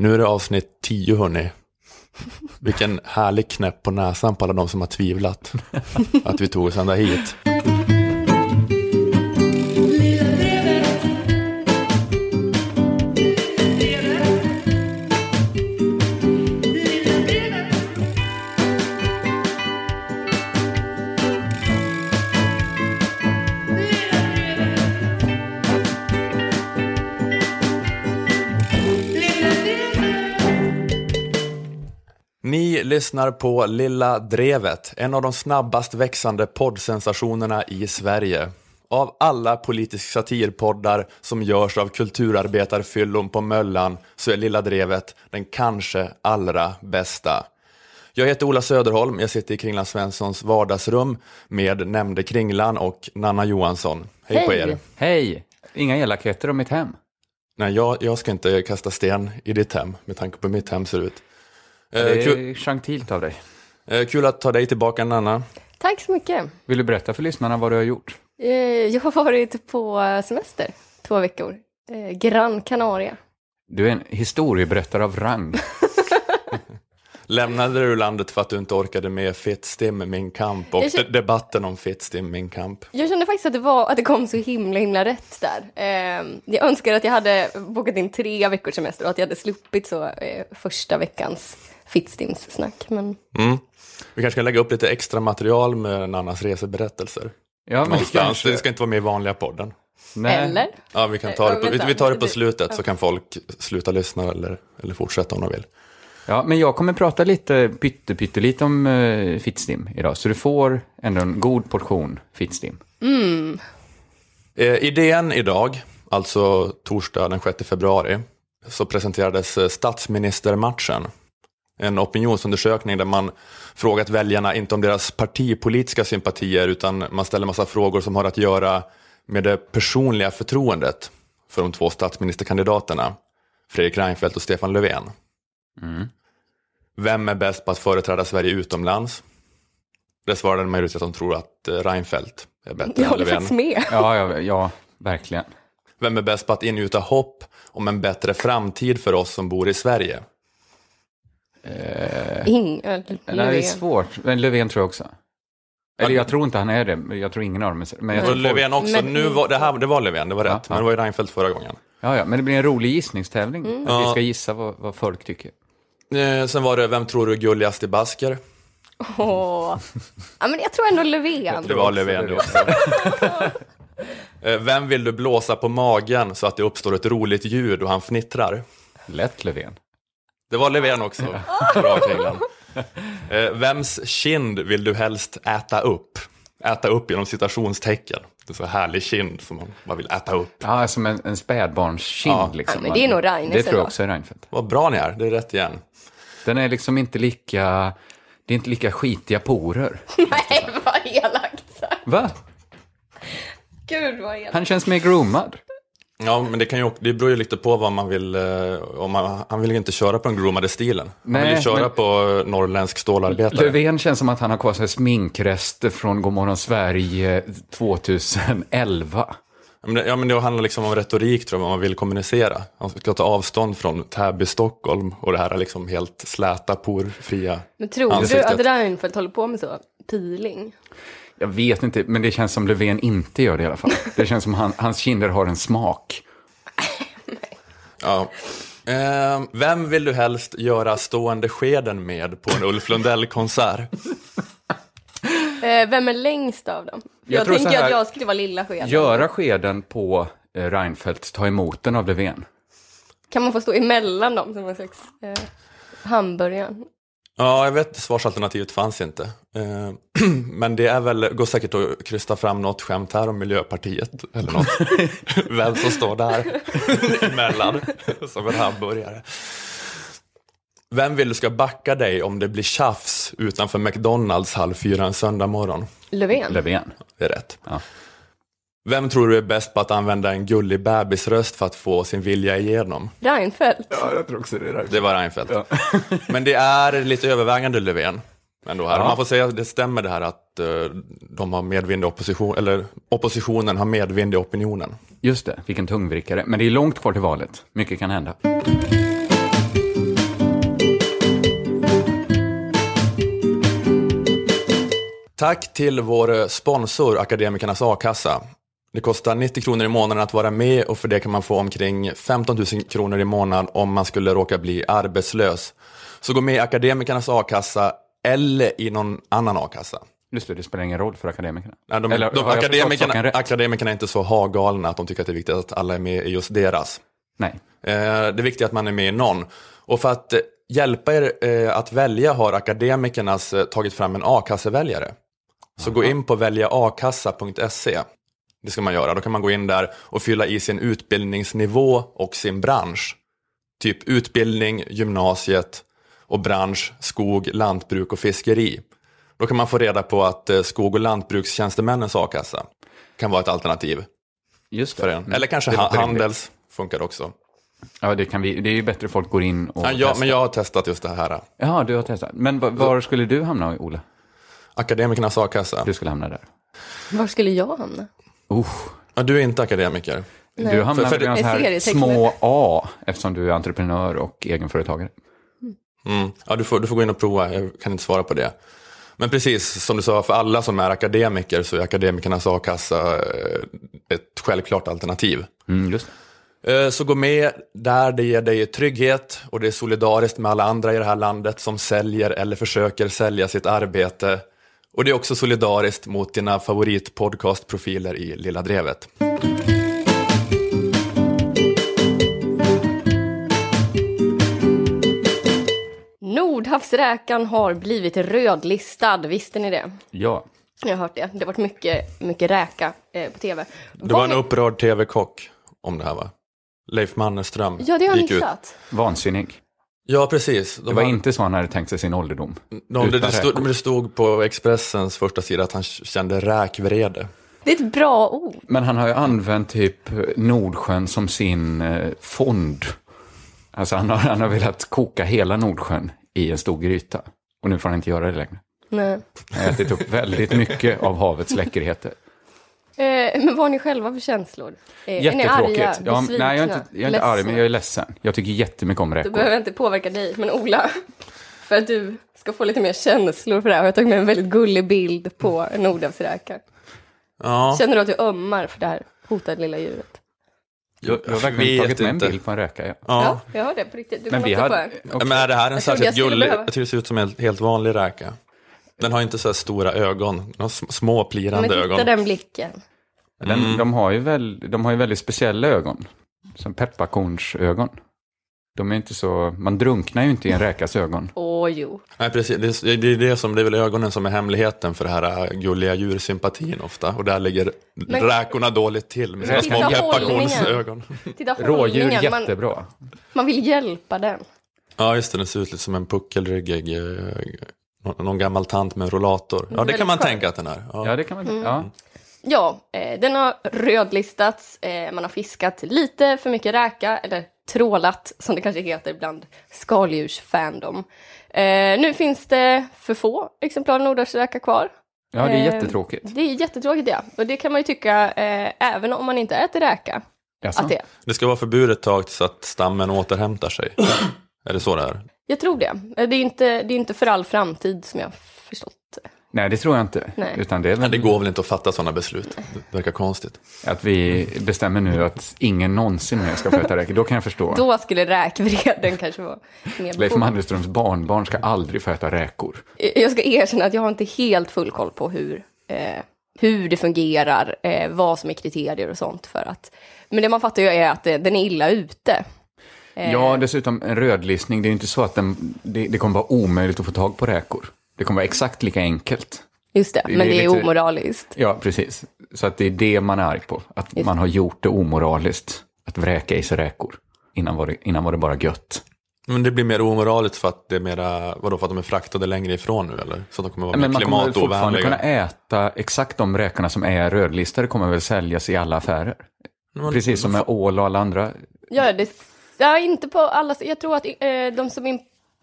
Nu är det avsnitt 10 hörni. Vilken härlig knäpp på näsan på alla de som har tvivlat att vi tog oss ända hit. Lyssnar på Lilla Drevet, en av de snabbast växande poddsensationerna i Sverige. Av alla politisk satirpoddar som görs av kulturarbetarfyllon på Möllan så är Lilla Drevet den kanske allra bästa. Jag heter Ola Söderholm, jag sitter i Kringlan Svenssons vardagsrum med nämnde Kringlan och Nanna Johansson. Hej, på er! Hej! Inga elakheter om mitt hem. Nej, jag, jag ska inte kasta sten i ditt hem med tanke på hur mitt hem ser ut. Eh, Det kul, är gentilt av dig. eh, kul att ta dig tillbaka Nanna. Tack så mycket. Vill du berätta för lyssnarna vad du har gjort? Eh, Jag har varit på semester två veckor. Eh, Gran Canaria. Du är en historieberättare av rang. Lämnade du landet för att du inte orkade med Fittstim Min Kamp och Jag känner- de- debatten om Fittstim Min Kamp? Jag kände faktiskt att det, var, att det kom så himla himla rätt där. Eh, Jag önskar att jag hade bokat in tre veckors semester och att jag hade sluppit så eh, första veckans Fittstimssnack. Men Mm. Vi kanske kan lägga upp lite extra material med Nannas reseberättelser. Ja, men Någonstans. kanske. Det ska inte vara med i vanliga podden. Nej. eller? Ja, vi kan ta det på, vi, tar det på slutet så kan folk sluta lyssna eller, eller fortsätta om de vill. Ja, men jag kommer prata lite pytte, pyttelite om uh, Fittstim idag, så du får ändå en god portion Fittstim. Eh, idén idag, alltså torsdag den 6 februari, så presenterades eh, statsministermatchen. En opinionsundersökning där man frågat väljarna inte om deras partipolitiska sympatier utan man ställer massa frågor som har att göra med det personliga förtroendet för de två statsministerkandidaterna, Fredrik Reinfeldt och Stefan Löfven. Vem är bäst på att företräda Sverige utomlands? Det svarade en majoritet som tror att eh, Reinfeldt är bättre Jag än Löfven. faktiskt med. Ja, ja, ja, verkligen. Vem är bäst på att ingjuta hopp om en bättre framtid för oss som bor i Sverige? Ing, äh, Det är svårt, men Löfven tror jag också. Eller jag tror inte han är det, jag tror ingen av dem är. Men jag tror. Löfven också, Men- nu var, det, här, det var Löfven, det var rätt, Ja, ja. men det var ju Reinfeldt förra gången. Ja, ja, men det blir en rolig gissningstävling. Att vi ska gissa vad, vad folk tycker. Eh, sen var det, vem tror du är gulligast i basker? Åh. Ja, men jag tror ändå Löfven. Det var Löfven det också. Eh, vem vill du blåsa på magen så att det uppstår ett roligt ljud och han fnittrar? Lätt Löfven. Det var Löfven också. Bra Kringlan. Eh, vems kind vill du helst äta upp? Äta upp genom citationstecken. Det är så härlig kind som man bara vill äta upp. Ja, som en, en spädbarnskind Ja. liksom. Ja, men det är nog Reines Det tror jag också är Reinfeldt. Vad bra ni är, det är rätt igen. Den är liksom inte lika, det är inte lika skitiga porer. Nej, vad elakt sagt. Va? Gud vad elakt. Han känns mer groomad. Ja, men det, kan ju, det beror ju lite på vad man vill. eh, Om man, han vill ju inte köra på den groomade stilen. Han vill ju Nej, köra men- på norrländsk stålarbetare. Löfven känns som att han har kvar sig sminkrester från Godmorgon Sverige 2011. Men det, ja, men det handlar liksom om retorik tror jag, vad man vill kommunicera. Han ska ta avstånd från Täby, Stockholm och det här är liksom helt släta, porfria Men tror ansiktet. du att Reinfeldt håller på med så? Peeling? Jag vet inte, men det känns som Löfven inte gör det i alla fall. Det känns som han, hans kinder har en smak. Ja. Eh, vem vill du helst göra stående skeden med på en Ulf Lundell-konsert? Eh, vem är längst av dem? Jag Jag, tänker här- att jag skulle vara lilla skeden. Göra skeden på eh, Reinfeldt, ta emot den av Löfven. Kan man få stå emellan dem som en slags eh, hamburgare? Ja, jag vet, svarsalternativet fanns inte. Eh, men det är väl, går säkert att krysta fram något skämt här om Miljöpartiet eller något. Vem som står där emellan som en hamburgare. Vem vill du ska backa dig om det blir tjafs utanför McDonalds halv fyra en söndag morgon? Löfven? Löfven. Det är rätt. Ja. Vem tror du är bäst på att använda en gullig bebisröst för att få sin vilja igenom? Reinfeldt. Ja, jag tror också det. Är Reinfeldt. Det var Reinfeldt. Ja. Men det är lite övervägande Löfven. Ändå här. Man får säga att det stämmer det här att eh, de har medvind opposition, eller oppositionen har medvind i opinionen. Just det, vilken tungvrickare. Men det är långt kvar till valet. Mycket kan hända. Tack till vår sponsor Akademikernas A-kassa. Det kostar 90 kronor i månaden att vara med och för det kan man få omkring 15 000 kronor i månaden om man skulle råka bli arbetslös. Så gå med i Akademikernas A-kassa eller i någon annan a-kassa. Just det, det spelar ingen roll för akademikerna. Nej, de, Eller de, akademikerna, akademikerna är inte så hagalna att de tycker att det är viktigt att alla är med i just deras. Nej. Eh, det är viktigt att man är med i någon. Och för att eh, hjälpa er eh, att välja har Akademikernas eh, tagit fram en a-kasseväljare. Så gå in på väljaakassa.se. Det ska man göra. Då kan man gå in där och fylla i sin utbildningsnivå och sin bransch. Typ utbildning, gymnasiet och bransch, skog, lantbruk och fiskeri. Då kan man få reda på att eh, skog och lantbrukstjänstemännens a-kassa kan vara ett alternativ Just det. för en. Mm. Eller kanske handels funkar också. Ja, det, kan vi, det är ju bättre folk går in och Ja, ja, testar. men jag har testat just det här. Jaha, du har testat. Men var, var skulle du hamna, Ola? Akademikernas a-kassa. Du skulle hamna där. Var skulle jag hamna? Uh, Ja, du är inte akademiker. Nej. du hamnar För- för Jag här små A, eftersom du är entreprenör och egenföretagare. Mm. Ja, du, får, du får gå in och prova, jag kan inte svara på det. Men precis som du sa, för alla som är akademiker så är akademikernas a-kassa eh, ett självklart alternativ. Mm, just. Eh, Så gå med där det ger dig trygghet och det är solidariskt med alla andra i det här landet som säljer eller försöker sälja sitt arbete. Och det är också solidariskt mot dina favoritpodcastprofiler i Lilla Drevet. Nordhavsräkan har blivit rödlistad, visste ni det? Ja. Jag har hört det. Det har varit mycket, mycket räka eh, på tv. Det var en upprörd tv-kock om det här va? Leif Mannerström Ja, det har jag gick ut. missat. Vansinnig. Ja, precis. De Det var har- inte så han hade tänkt sig sin ålderdom. De, det, det, stod, det stod på Expressens första sida att han kände räkvrede. Det är ett bra ord. Men han har ju använt typ Nordsjön som sin eh, fond. Alltså han har, han har velat koka hela Nordsjön i en stor gryta. Och nu får han inte göra det längre. Nej. Han har ätit upp väldigt mycket av havets läckerheter. Eh, men vad har ni själva för känslor? Eh, är ni Jättetråkigt. arga, ja, nej, jag är inte, jag är inte arg, men jag är ledsen. Jag tycker jättemycket om Det räkor. behöver inte påverka dig, men Ola, för att du ska få lite mer känslor för det här har jag tagit med en väldigt gullig bild på en nordhavsräka. Ja, Känner du att du ömmar för det här hotade lilla djuret? Jag, jag har verkligen tagit med en bild på en räka. Ja. Ja. Ja, jag hör det på riktigt. Du Men vi hade... Men är det här en Jag jag särskilt gullig? Jag tycker det ser ut som en helt vanlig räka. Den har inte så här stora ögon, den har sm- små Men plirande titta ögon. den blicken. Den, de, har ju väl, de har ju väldigt speciella ögon. Som pepparkornsögon. De är inte så... Man drunknar ju inte i en räkas ögon. Åh jo. Nej, precis. Det är, det är det som, det är väl ögonen som är hemligheten för det här äh, gulliga djursympatin ofta. Och där ligger Men- räkorna dåligt till med sina små pepparkornsögon. Rådjur hållningen. Man, jättebra. man vill hjälpa den. Ja, just det. Den ser ut lite som en puckelryggig, eh, någon, någon gammal tant med en rollator. Ja, det kan man skön. tänka att den är. Ja. Ja, det kan man Mm. ja. Ja, eh, den har rödlistats, eh, man har fiskat lite för mycket räka, eller trålat som det kanske heter bland skaldjursfandom. Eh, nu finns det för få exemplar det. är inte för all framtid som jag har förstått det. Nej, det tror jag inte. Nej. Utan det är Men väl det går väl inte att fatta sådana beslut. Det verkar konstigt. att vi bestämmer nu att ingen någonsin mer ska få äta räkor. Då kan jag förstå. Då skulle räkvreden kanske vara mer Leif. Mannerströms barnbarn ska aldrig få äta räkor. Jag ska erkänna att jag har inte helt full koll på hur, eh, hur det fungerar, eh, vad som är kriterier och sånt för att... Men det man fattar ju är att eh, den är illa ute. Eh, Ja, dessutom en rödlistning. Det är ju inte så att den, det, det kommer vara omöjligt att få tag på räkor. Det kommer vara exakt lika enkelt. Just det, det är men det är lite- omoraliskt. Ja, precis. Så att det är det man är arg på. Att Just man har gjort det omoraliskt. Att vräka i sig räkor. Innan var det, innan var det bara gött. Men det blir mer omoraliskt för att det är mera, vadå, för att de är fraktade längre ifrån nu eller? Så att de kommer vara Men mer man kommer fortfarande kunna klimatovänliga? äta exakt de räkorna som är rödlistade kommer väl säljas i alla affärer. Men- Precis som med ål och alla andra. Ja, det, ja, inte på alla... Jag tror att eh, de som...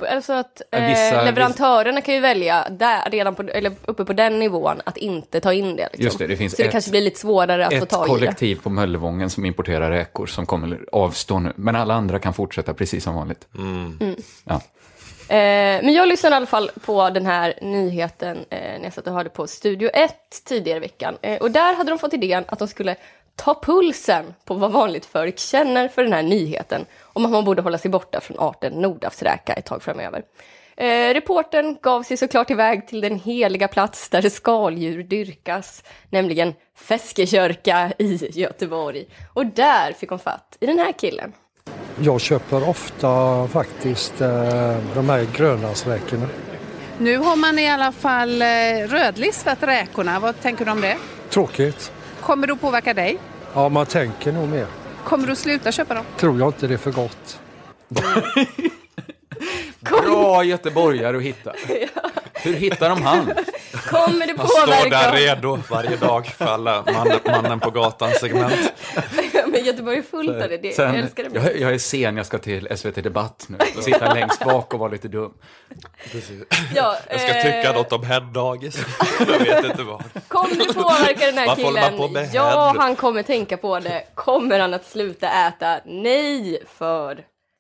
Alltså att eh, Vissa- leverantörerna kan ju välja där, redan på, eller uppe på den nivån att inte ta in det. Liksom. Just det, det finns Så det ett- kanske blir lite svårare att få Ett tag i det. kollektiv på Möllevången som importerar räkor som kommer avstå nu. Men alla andra kan fortsätta precis som vanligt. Mm. Ja. Eh, men jag lyssnade i alla fall på den här nyheten eh, när jag satt och hörde på Studio 1 tidigare i veckan. Eh, och där hade de fått idén att de skulle ta pulsen på vad vanligt folk känner för den här nyheten om att man borde hålla sig borta från arten nordafsräka ett tag framöver. Eh, reporten gav sig såklart iväg till den heliga plats där skaldjur dyrkas, nämligen Feskekörka i Göteborg. Och där fick hon fatt i den här killen. Jag köper ofta faktiskt eh, de här grönlandsräkorna. Nu har man i alla fall eh, rödlistat räkorna. Vad tänker du om det? Tråkigt. Kommer det att påverka dig? Ja, man tänker nog mer. Kommer du att sluta köpa dem? Tror jag inte det är för gott. Bra göteborgare att hitta. Hur hittar de han? Kommer det Han står där påverka? redo varje dag för alla man, mannen på gatan-segment. Men Göteborg är fullt av det, det jag Sen, älskar det. jag, jag är sen, jag ska till SVT Debatt nu. Sitta längst bak och vara lite dum. Ja, Jag ska eh, tycka något om headdagis. Jag vet inte vad. Kommer det påverka den här Varför man killen? Ja, head? han kommer tänka på det. Kommer han att sluta äta? Nej, för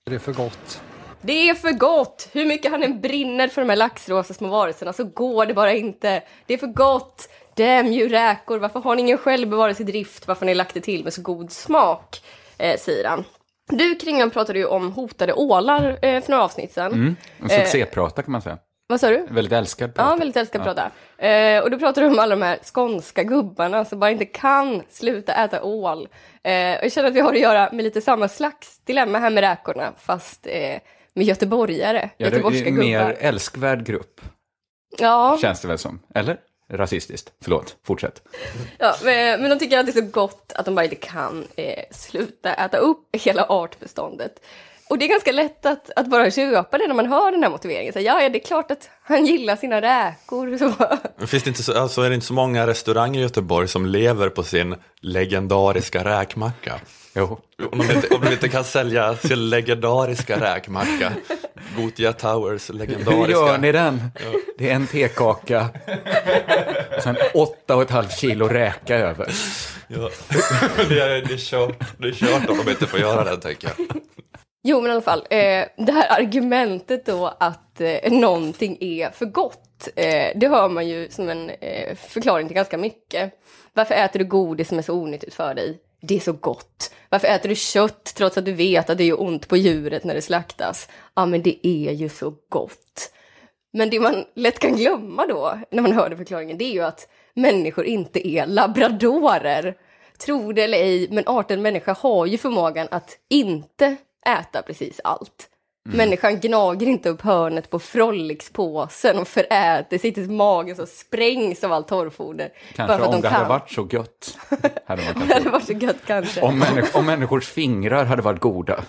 Det är för gott. Det är för gott! Hur mycket han än brinner för de här laxrosa små varelserna så går det bara inte. Det är för gott! Damn you räkor, varför har ni ingen självbevarelsedrift? Varför har ni lagt det till med så god smak? Eh, säger han. Du Kringlan pratade ju om hotade ålar eh, för några avsnitt sedan. En succéprata kan man säga. Vad sa du? Väldigt älskad prata. Ja, väldigt älskar att prata. Eh, och då pratar du om alla de här skånska gubbarna som bara inte kan sluta äta ål. Eh, och jag känner att vi har att göra med lite samma slags dilemma här med räkorna, fast eh, med göteborgare, Ja, det göteborgska en mer gubbar. älskvärd grupp, Ja, känns det väl som. Eller? Rasistiskt. Förlåt, fortsätt. ja men, men de tycker att det är så gott att de bara inte kan eh, sluta äta upp hela artbeståndet. Och det är ganska lätt att, att bara köpa det när man hör den här motiveringen. Så, ja, ja, det är klart att han gillar sina räkor. Så. Men Finns det inte så, alltså är det inte så många restauranger i Göteborg som lever på sin legendariska räkmacka? Jo. Om de inte, om de inte kan sälja sin legendariska räkmacka, Gothia Towers Hur legendariska. gör ni den? Det är en tekaka och sen åtta och ett halvt kilo räka över. Ja. det, är, det, är kört, det är kört om de inte får göra det, tänker jag. Jo, men i alla fall, eh, det här argumentet då att eh, någonting är för gott, eh, det hör man ju som en eh, förklaring till ganska mycket. Varför äter du godis som är så onyttigt för dig? Det är så gott. Varför äter du kött trots att du vet att det gör ont på djuret när det slaktas? Ja, men det är ju så gott. Men det man lätt kan glömma då, när man hör den förklaringen, det är ju att människor inte är labradorer. Tro det eller ej, men arten människa har ju förmågan att inte äta precis allt. Människan gnager inte upp hörnet på Frolic-påsen och föräter sig tills magen så sprängs av allt torrfoder. Kanske för att om de det kan. hade varit så gött. Hade man Det hade varit så gött kanske. Om, människ om människors fingrar hade varit goda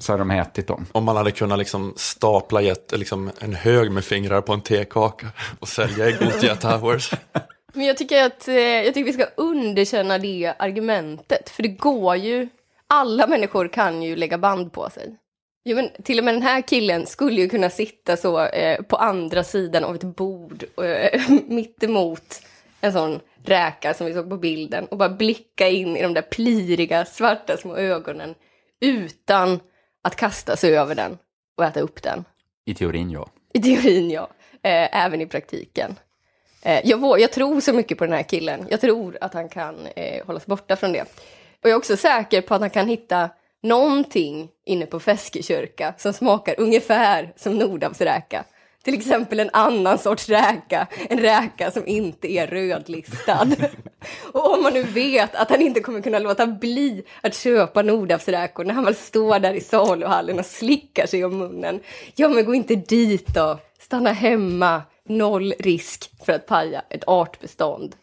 så hade de ätit dem. Om man hade kunnat liksom stapla ett, liksom en hög med fingrar på en tekaka och sälja i Gothia Towers. Men jag tycker att eh, jag tycker vi ska underkänna det argumentet. För det går ju, alla människor kan ju lägga band på sig. Jo, men till och med den här killen skulle ju kunna sitta så eh, på andra sidan av ett bord eh, mitt emot en sån räka som vi såg på bilden och bara blicka in i de där pliriga svarta små ögonen utan att kasta sig över den och äta upp den. I teorin, ja. I teorin ja, eh, även i praktiken. Eh, jag, jag tror så mycket på den här killen. Jag tror att han kan eh, hållas borta från det. Och jag är också säker på att han kan hitta någonting inne på Feskekörka som smakar ungefär som Nordhavsräka. Till exempel en annan sorts räka, en räka som inte är rödlistad. Och om man nu vet att han inte kommer kunna låta bli att köpa Nordhavsräkor när han väl står där i saluhallen och slickar sig om munnen. Ja, men gå inte dit då. Stanna hemma. Noll risk för att paja ett artbestånd.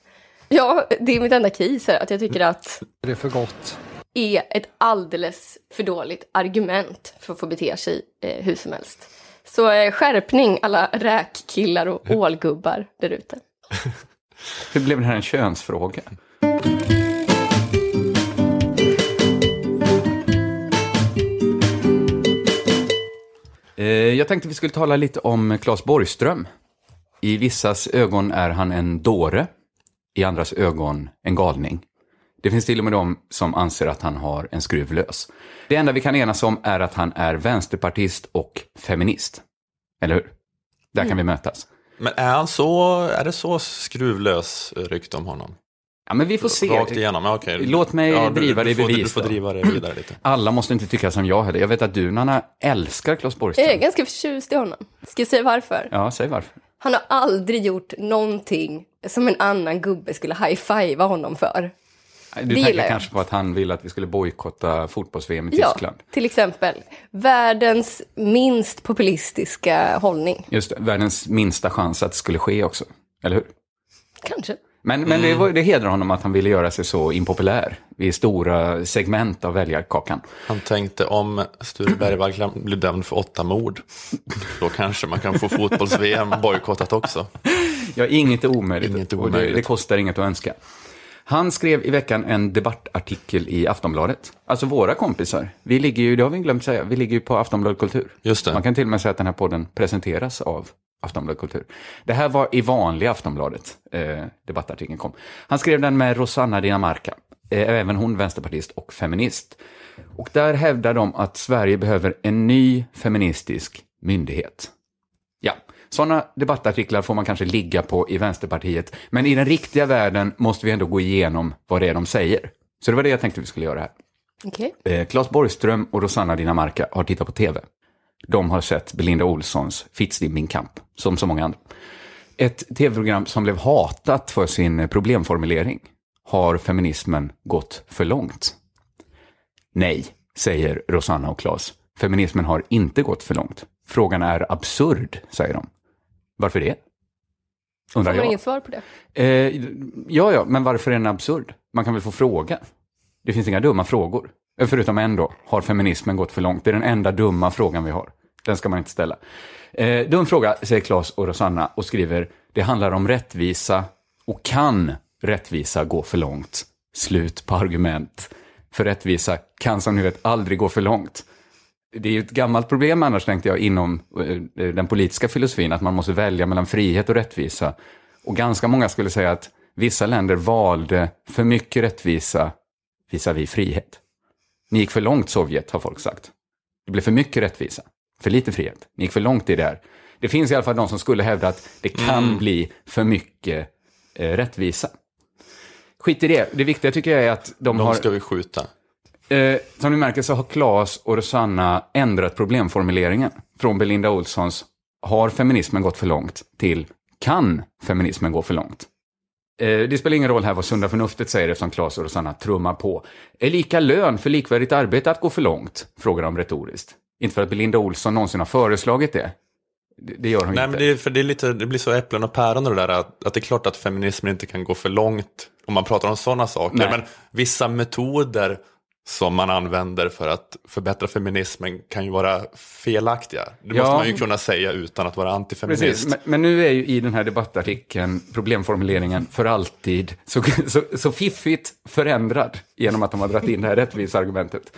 Ja, det är mitt enda case här, att jag tycker att Det är för gott. är ett alldeles för dåligt argument för att få bete sig eh, hur som helst. Så eh, skärpning alla räkkillar och ålgubbar där ute. Hur blev det här en könsfråga? Eh, Jag tänkte vi skulle tala lite om Claes Borgström. I vissas ögon är han en dåre, i andras ögon en galning. Det finns till och med de som anser att han har en skruv lös. Det enda vi kan enas om är att han är vänsterpartist och feminist. Eller hur? Där kan vi mötas. Men är han så, är det så skruvlös rykte om honom? Ja, men vi får se. Rakt igenom, ja, okej. Låt mig Ja, du- driva du det i bevis Du får driva det vidare lite. Alla måste inte tycka som jag heller. Jag vet att du, Nanna, älskar Claes Jag är Borgström. ganska förtjust i honom. Ska jag säga varför? Ja, säg varför. Han har aldrig gjort någonting som en annan gubbe skulle high-fivea honom för. Du Det tänker kanske på att han vill att vi skulle bojkotta fotbolls-VM i Ja, Tyskland. till exempel. Världens minst populistiska hållning. Just det, världens minsta chans att det skulle ske också. Eller hur? Kanske. Men, men det, var, det hedrar honom att han ville göra sig så impopulär i stora segment av väljarkakan. Han tänkte om Sture Bergvall kan bli dömd för åtta mord, då kanske man kan få fotbolls-VM bojkottat också. Ja, inget är omöjligt. Inget är Och det, omöjligt. det kostar inget att önska. Han skrev i veckan en debattartikel i Aftonbladet. Alltså våra kompisar. Vi ligger ju, det har vi glömt säga, vi ligger ju på Aftonbladet Kultur. Just det. Man kan till och med säga att den här podden presenteras av Aftonbladet Kultur. Det här var i vanliga Aftonbladet, eh, debattartikeln kom. Han skrev den med Rosanna Dinamarca, eh, även hon vänsterpartist och feminist. Och där hävdar de att Sverige behöver en ny feministisk myndighet. Ja, sådana debattartiklar får man kanske ligga på i Vänsterpartiet, men i den riktiga världen måste vi ändå gå igenom vad det är de säger. Så det var det jag tänkte vi skulle göra här. Okej. Eh, Claes Borgström och Rosanna Dinamarca har tittat på tv. De har sett Belinda Olssons Fittstim kamp, som så många andra. Ett tv-program som blev hatat för sin problemformulering. Har feminismen gått för långt? Nej, säger Rosanna och Claes. Feminismen har inte gått för långt. Frågan är absurd, säger de. Varför det? Undrar jag. inget svar på det? Eh, ja, ja, men varför är den absurd? Man kan väl få fråga? Det finns inga dumma frågor. Förutom en då, har feminismen gått för långt? Det är den enda dumma frågan vi har. Den ska man inte ställa. Eh, dum fråga, säger Claes och Rosanna och skriver, det handlar om rättvisa och kan rättvisa gå för långt? Slut på argument. För rättvisa kan som ni vet aldrig gå för långt. Det är ju ett gammalt problem annars, tänkte jag, inom eh, den politiska filosofin, att man måste välja mellan frihet och rättvisa. Och ganska många skulle säga att vissa länder valde för mycket rättvisa visavi frihet. Ni gick för långt, Sovjet, har folk sagt. Det blev för mycket rättvisa, för lite frihet. Ni gick för långt i det här. Det finns i alla fall de som skulle hävda att det kan bli för mycket eh, rättvisa. Skit i det. Det viktiga tycker jag är att de, De har... ska vi skjuta. Eh, som ni märker så har Claes och Rosanna ändrat problemformuleringen från Belinda Olssons “Har feminismen gått för långt?” till “Kan feminismen gå för långt?” Eh, Det spelar ingen roll här vad sunda förnuftet säger eftersom Claes och Rosanna trummar på. “Är lika lön för likvärdigt arbete att gå för långt?” frågar de retoriskt. Inte för att Belinda Olsson någonsin har föreslagit det. Det, det gör hon Nej, inte. men det, är, för det, är lite, det blir så äpplen och päron och det där att, att det är klart att feminismen inte kan gå för långt om man pratar om sådana saker. Nej. Men vissa metoder som man använder för att förbättra feminismen kan ju vara felaktiga. Det Ja. måste man ju kunna säga utan att vara antifeminist. Precis, men, men nu är ju i den här debattartikeln problemformuleringen för alltid så, så, så fiffigt förändrad genom att de har dragit in det här rättviseargumentet.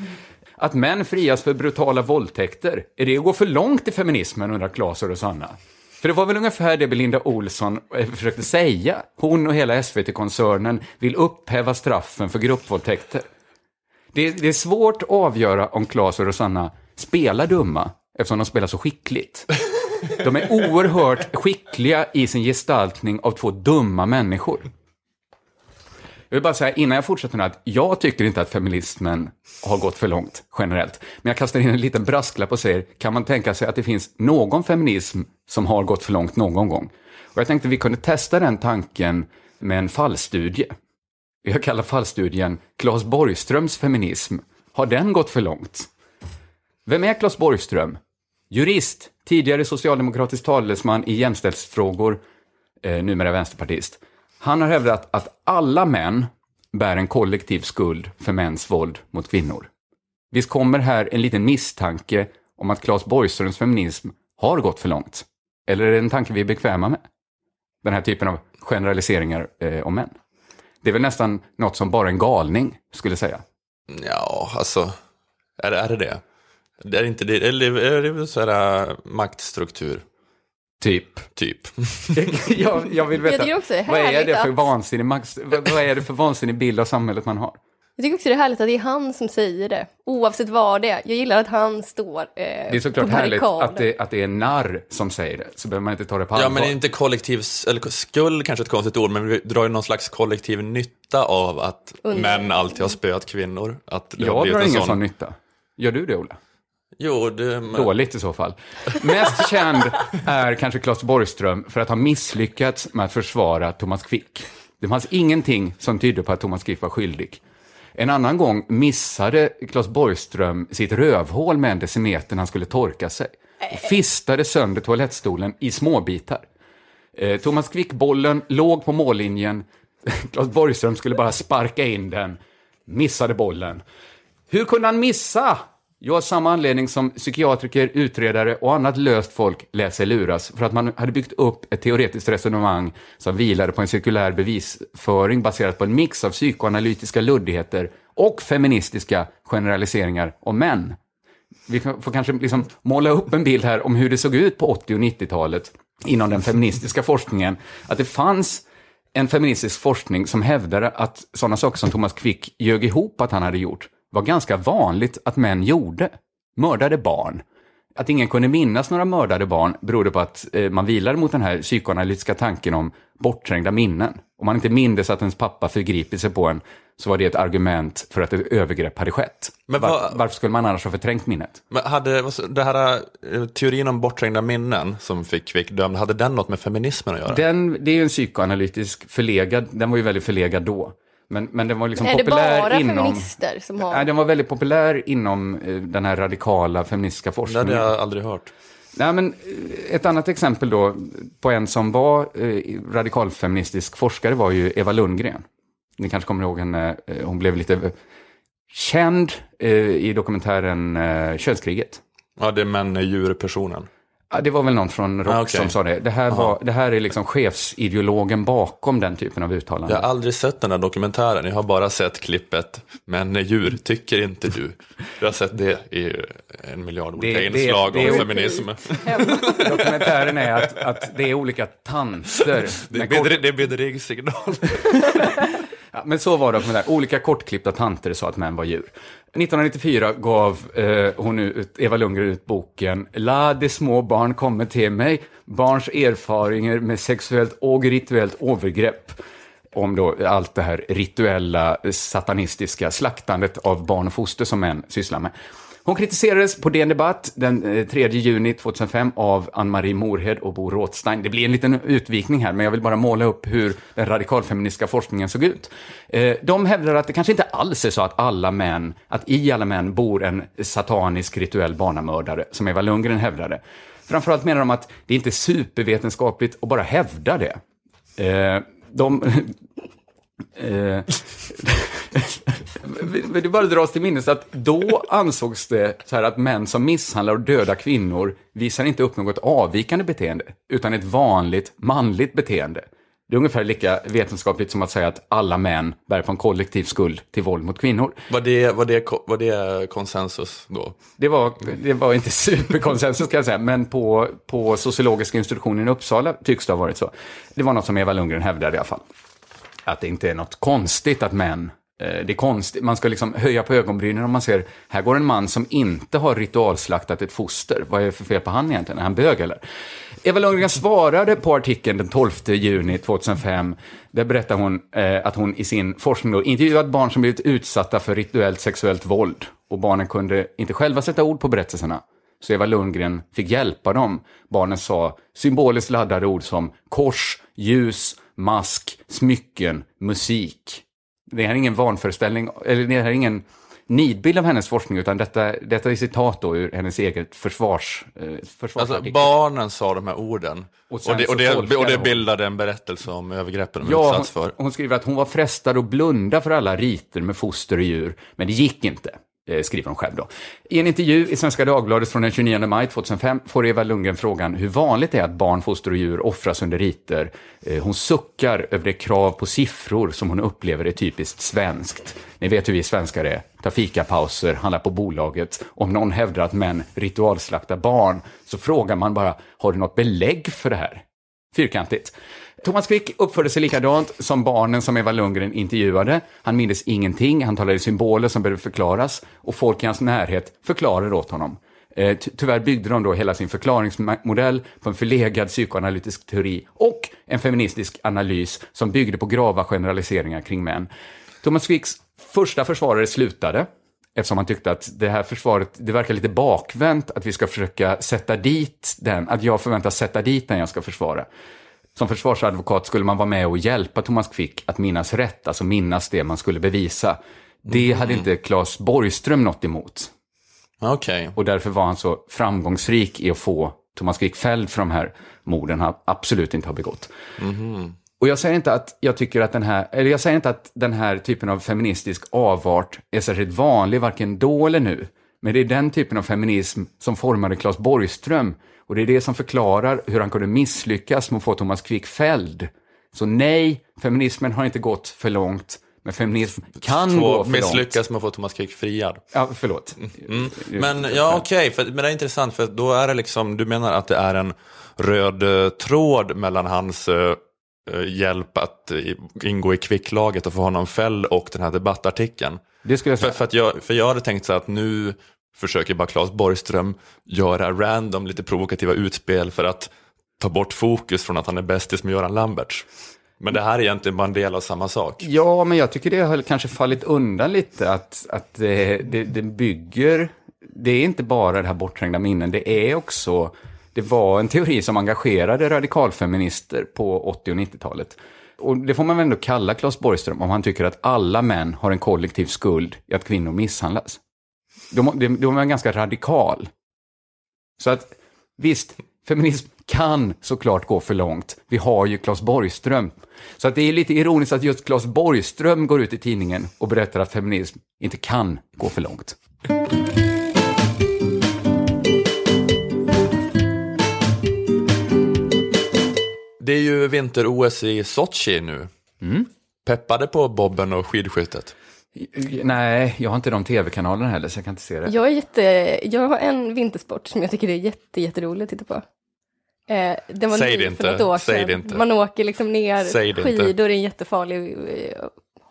Att män frias för brutala våldtäkter, är det att gå för långt i feminismen, undrar Claes och Rosanna. För det var väl ungefär det Belinda Olsson eh, försökte säga. Hon och hela SVT-koncernen vill upphäva straffen för gruppvåldtäkter. Det, det är svårt att avgöra om Claes och Rosanna spelar dumma, eftersom de spelar så skickligt. De är oerhört skickliga i sin gestaltning av två dumma människor. Jag vill bara säga innan jag fortsätter nu att jag tycker inte att feminismen har gått för långt generellt. Men jag kastar in en liten brasklapp och säger, kan man tänka sig att det finns någon feminism som har gått för långt någon gång? Och jag tänkte vi kunde testa den tanken med en fallstudie. Jag kallar fallstudien Claes Borgströms feminism. Har den gått för långt? Vem är Claes Borgström? Jurist, tidigare socialdemokratisk talesman i jämställdhetsfrågor, eh, numera vänsterpartist. Han har hävdat att alla män bär en kollektiv skuld för mäns våld mot kvinnor. Visst kommer här en liten misstanke om att Claes Borgströms feminism har gått för långt? Eller är det en tanke vi är bekväma med? Den här typen av generaliseringar eh, om män. Det är väl nästan något som bara en galning skulle säga. Ja, alltså, är, det- är det det? Det är inte det, eller är det så här äh, maktstruktur, Typ. typ. jag, jag vill Jag veta, är vad är det för att- vansinnig, vad, vad är det för vansinnig bild av samhället man har? Jag tycker också det är härligt att det är han som säger det, oavsett vad det är. Jag gillar att han står eh, Det är såklart på härligt att det, att det är narr som säger det, så behöver man inte ta det på allvar. Ja, men är inte kollektiv, eller skuld kanske ett konstigt ord, men vi drar ju någon slags kollektiv nytta av att Under- män alltid har spöat kvinnor. Att det Jag drar en ingen sån nytta. Gör du det, Ola? Jo, det, men, Dåligt i så fall. Mest känd är kanske Claes Borgström för att ha misslyckats med att försvara Thomas Quick. Det fanns ingenting som tydde på att Thomas Quick var skyldig. En annan gång missade Claes Borgström sitt rövhål med en decimeter när han skulle torka sig. Och fistade sönder toalettstolen i småbitar. Eh, Thomas Quick-bollen låg på mållinjen. Claes Borgström skulle bara sparka in den. Missade bollen. Hur kunde han missa? Jag av samma anledning som psykiatriker, utredare och annat löst folk lät sig luras för att man hade byggt upp ett teoretiskt resonemang som vilade på en cirkulär bevisföring baserat på en mix av psykoanalytiska luddigheter och feministiska generaliseringar om män. Vi får kanske liksom måla upp en bild här om hur det såg ut på 80 och 90-talet inom den feministiska forskningen. Att det fanns en feministisk forskning som hävdade att sådana saker som Thomas Quick ljög ihop att han hade gjort var ganska vanligt att män gjorde. Mördade barn. Att ingen kunde minnas några mördade barn berodde på att eh, man vilade mot den här psykoanalytiska tanken om bortträngda minnen. Om man inte mindes att ens pappa förgripit sig på en så var det ett argument för att ett övergrepp hade skett. Men Var, varför skulle man annars ha förträngt minnet? men hade, det här eh, teorin om bortträngda minnen som fick Quick dömd, hade den något med feminismen att göra? Den, det är ju en psykoanalytisk förlegad, den var ju väldigt förlegad då. Men, men den var liksom är det populär bara inom... feminister som har... Nej, den var väldigt populär inom eh, den här radikala feministiska Det forskningen. hade jag aldrig hört. Nej, men eh, ett annat exempel då på en som var eh, radikalfeministisk forskare var ju Eva Lundgren. Ni kanske kommer ihåg henne, hon blev lite känd eh, i dokumentären eh, Könskriget. Ja, det är män är djurpersonen. Det var väl någon från Rock Ah, okej. som sa det. Det här, var, det här är liksom chefsideologen bakom den typen av uttalanden. Jag har aldrig sett den här dokumentären, jag har bara sett klippet. Men djur tycker inte du. Jag har sett det i en miljard olika Det- det- inslag det är om ju- feminism. Dokumentären är att, att det är olika tanter. Det är kort- Ja, men så var det med det. Olika kortklippta tanter sa att män var djur. 1994 gav eh, hon ut, Eva Lundgren ut boken La de små barn kommer till mig, barns erfarenheter med sexuellt och rituellt övergrepp. Om då allt det här rituella, satanistiska slaktandet av barn och foster som män sysslar med. Hon kritiserades på DN Debatt den eh, 3 juni 2005 av Ann-Marie Morhed och Bo Rothstein. Det blir en liten utvikning här, men jag vill bara måla upp hur den radikalfeministiska forskningen såg ut. Eh, de hävdar att det kanske inte alls är så att alla män, att i alla män bor en satanisk rituell barnamördare, som Eva Lundgren hävdade. Framförallt menar de att det inte är supervetenskapligt att bara hävda det. Eh, de... Eh, det bara dras till minnes att då ansågs det så här att män som misshandlar och dödar kvinnor visar inte upp något avvikande beteende, utan ett vanligt manligt beteende. Det är ungefär lika vetenskapligt som att säga att alla män bär på en kollektiv skuld till våld mot kvinnor. Var det, var, det, var det konsensus då? Det var, det var inte superkonsensus kan jag säga, men på, på sociologiska institutionen i Uppsala tycks det ha varit så. Det var något som Eva Lundgren hävdade i alla fall. Att det inte är något konstigt att män, eh, det är konstigt, man ska liksom höja på ögonbrynen om man ser, här går en man som inte har ritualslaktat ett foster. Vad är det för fel på han egentligen? Är han bög eller? Eva Lundgren svarade på artikeln den 12 juni 2005. Där berättar hon eh, att hon i sin forskning då intervjuat barn som blivit utsatta för rituellt sexuellt våld. Och barnen kunde inte själva sätta ord på berättelserna. Så Eva Lundgren fick hjälpa dem. Barnen sa symboliskt laddade ord som kors, ljus, mask, smycken, musik. Det här är ingen vanföreställning, eller det här är ingen nidbild av hennes forskning, utan detta, detta är citat då ur hennes eget försvars, eh, Alltså, barnen sa de här orden. Och Och, det, och, det, och det hon. bildade en berättelse om övergreppen de Ja, utsatts hon, för. hon skriver att hon var frestad att blunda för alla riter med foster och djur, men det gick inte, Eh, skriver hon själv då. I en intervju i Svenska Dagbladet från den 29 maj 2005 får Eva Lundgren frågan hur vanligt det är att barn, foster och djur offras under riter. Eh, hon suckar över det krav på siffror som hon upplever är typiskt svenskt. Ni vet hur vi svenskar är. Ta fikapauser, handla på bolaget. Om någon hävdar att män ritualslaktar barn så frågar man bara, har du något belägg för det här? Fyrkantigt. Thomas Quick uppförde sig likadant som barnen som Eva Lundgren intervjuade. Han mindes ingenting, han talade i symboler som behövde förklaras och folk i hans närhet förklarade åt honom. Eh, Tyvärr byggde de då hela sin förklaringsmodell på en förlegad psykoanalytisk teori och en feministisk analys som byggde på grava generaliseringar kring män. Thomas Quicks första försvarare slutade, eftersom han tyckte att det här försvaret, det verkar lite bakvänt att vi ska försöka sätta dit den, att jag förväntas sätta dit den jag ska försvara. Som försvarsadvokat skulle man vara med och hjälpa Thomas Quick att minnas rätt, alltså minnas det man skulle bevisa. Det hade inte Claes Borgström något emot. Okej. Och därför var han så framgångsrik i att få Thomas Quick fälld för de här morden han absolut inte har begått. Och jag säger inte att jag tycker att den här, eller jag säger inte att den här typen av feministisk avart är särskilt vanlig, varken då eller nu. Men det är den typen av feminism som formade Claes Borgström. Och det är det som förklarar hur han kunde misslyckas med att få Thomas Quick fälld. Så nej, feminismen har inte gått för långt, men feminism kan gå för misslyckas med att få Thomas Quick friad. långt. Ja, förlåt. Men ja, okej, för men det är intressant för då är det liksom, du menar att det är en röd eh, tråd mellan hans eh, hjälp att ingå i kvicklaget och få honom fälld och den här debattartikeln. Det skulle jag För, säga. för, att jag, för jag hade tänkt så att nu försöker bara Claes Borgström göra random, lite provokativa utspel för att ta bort fokus från att han är bästis med Göran Lamberts. Men det här är egentligen bara en del av samma sak. Ja, men jag tycker det har kanske fallit undan lite att, att det, det, det bygger, det är inte bara det här bortträngda minnen, det är också, det var en teori som engagerade radikalfeminister på 80 och 90-talet. Och det får man väl ändå kalla Claes Borgström om han tycker att alla män har en kollektiv skuld i att kvinnor misshandlas. Då är man ganska radikal. Så att visst, feminism kan såklart gå för långt. Vi har ju Claes Borgström. Så att det är lite ironiskt att just Claes Borgström går ut i tidningen och berättar att feminism inte kan gå för långt. Det är ju vinter-OS i Sochi nu. Peppade på bobben och skidskyttet. Nej, jag har inte de tv-kanalerna heller, så jag kan inte se det. Jag, är jätte, jag har en vintersport som jag tycker är jätte, jätterolig att titta på. Eh, den var Säg det för inte, något år säg det inte. Man åker liksom ner Säg det inte. skidor i en jättefarlig eh,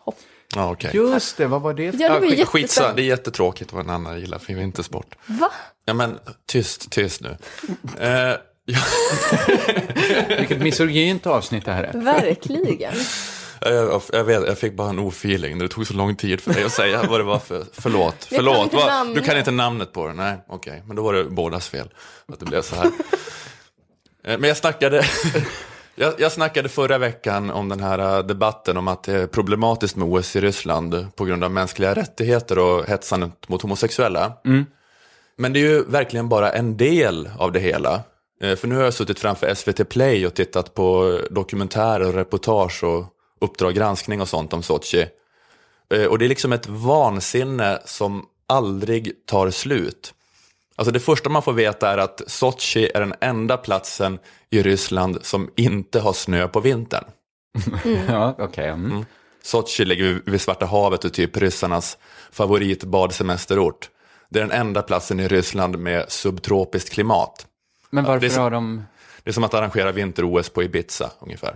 hopp. Ja, okej. Just det, vad var det? för- Ja, det var jättespännande. Skitsa, det är jättetråkigt vad en annan gillar för vintersport. Va? Ja men tyst, tyst nu. Eh, ja, Vilket misogynt avsnitt det här är. Verkligen. Jag, jag, vet, jag fick bara en ofeeling. Det tog så lång tid för dig att säga vad det var för, förlåt. Kan förlåt. Vad- namnet. du kan inte namnet på det? Nej, okej. Men då var det bådas fel att det blev så här. Eh, Men jag snackade, jag, jag snackade förra veckan om den här eh, debatten om att det är problematiskt med OS i Ryssland på grund av mänskliga rättigheter och hetsandet mot homosexuella. Men det är ju verkligen bara en del av det hela. Eh, För nu har jag suttit framför SVT Play och tittat på dokumentärer och reportage och Uppdrag granskning och sånt om Sochi. Eh, Och det är liksom ett vansinne som aldrig tar slut. Alltså det första man får veta är att Sochi är den enda platsen i Ryssland som inte har snö på vintern. Ja, okej. mm. Sochi ligger vid- Svarta havet och typ ryssarnas favoritbadsemesterort. Det är den enda platsen i Ryssland med subtropiskt klimat. Men varför det är har de... Det är som att arrangera vinter-OS på Ibiza ungefär.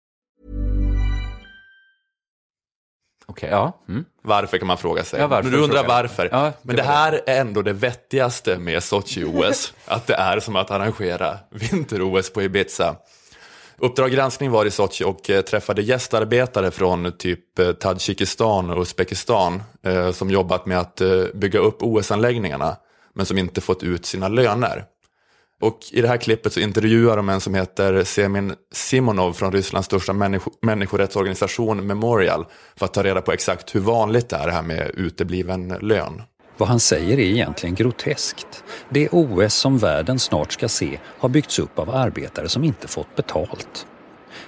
Okej, ja. Mm. Varför kan man fråga sig. Ja, varför du undrar varför. Ja, det Men det här är ändå det vettigaste med Sochi-OS. att det är som att arrangera vinter-OS på Ibiza. Uppdrag granskning var i Sochi och eh, träffade gästarbetare från typ eh, Tadzjikistan och Uzbekistan eh, som jobbat med att bygga upp OS-anläggningarna men som inte fått ut sina löner. Och i det här klippet så intervjuar de en som heter Semin Simonov från Rysslands största människo- människorättsorganisation Memorial för att ta reda på exakt hur vanligt det är det här med utebliven lön. Vad han säger är egentligen groteskt. Det OS som världen snart ska se har byggts upp av arbetare som inte fått betalt.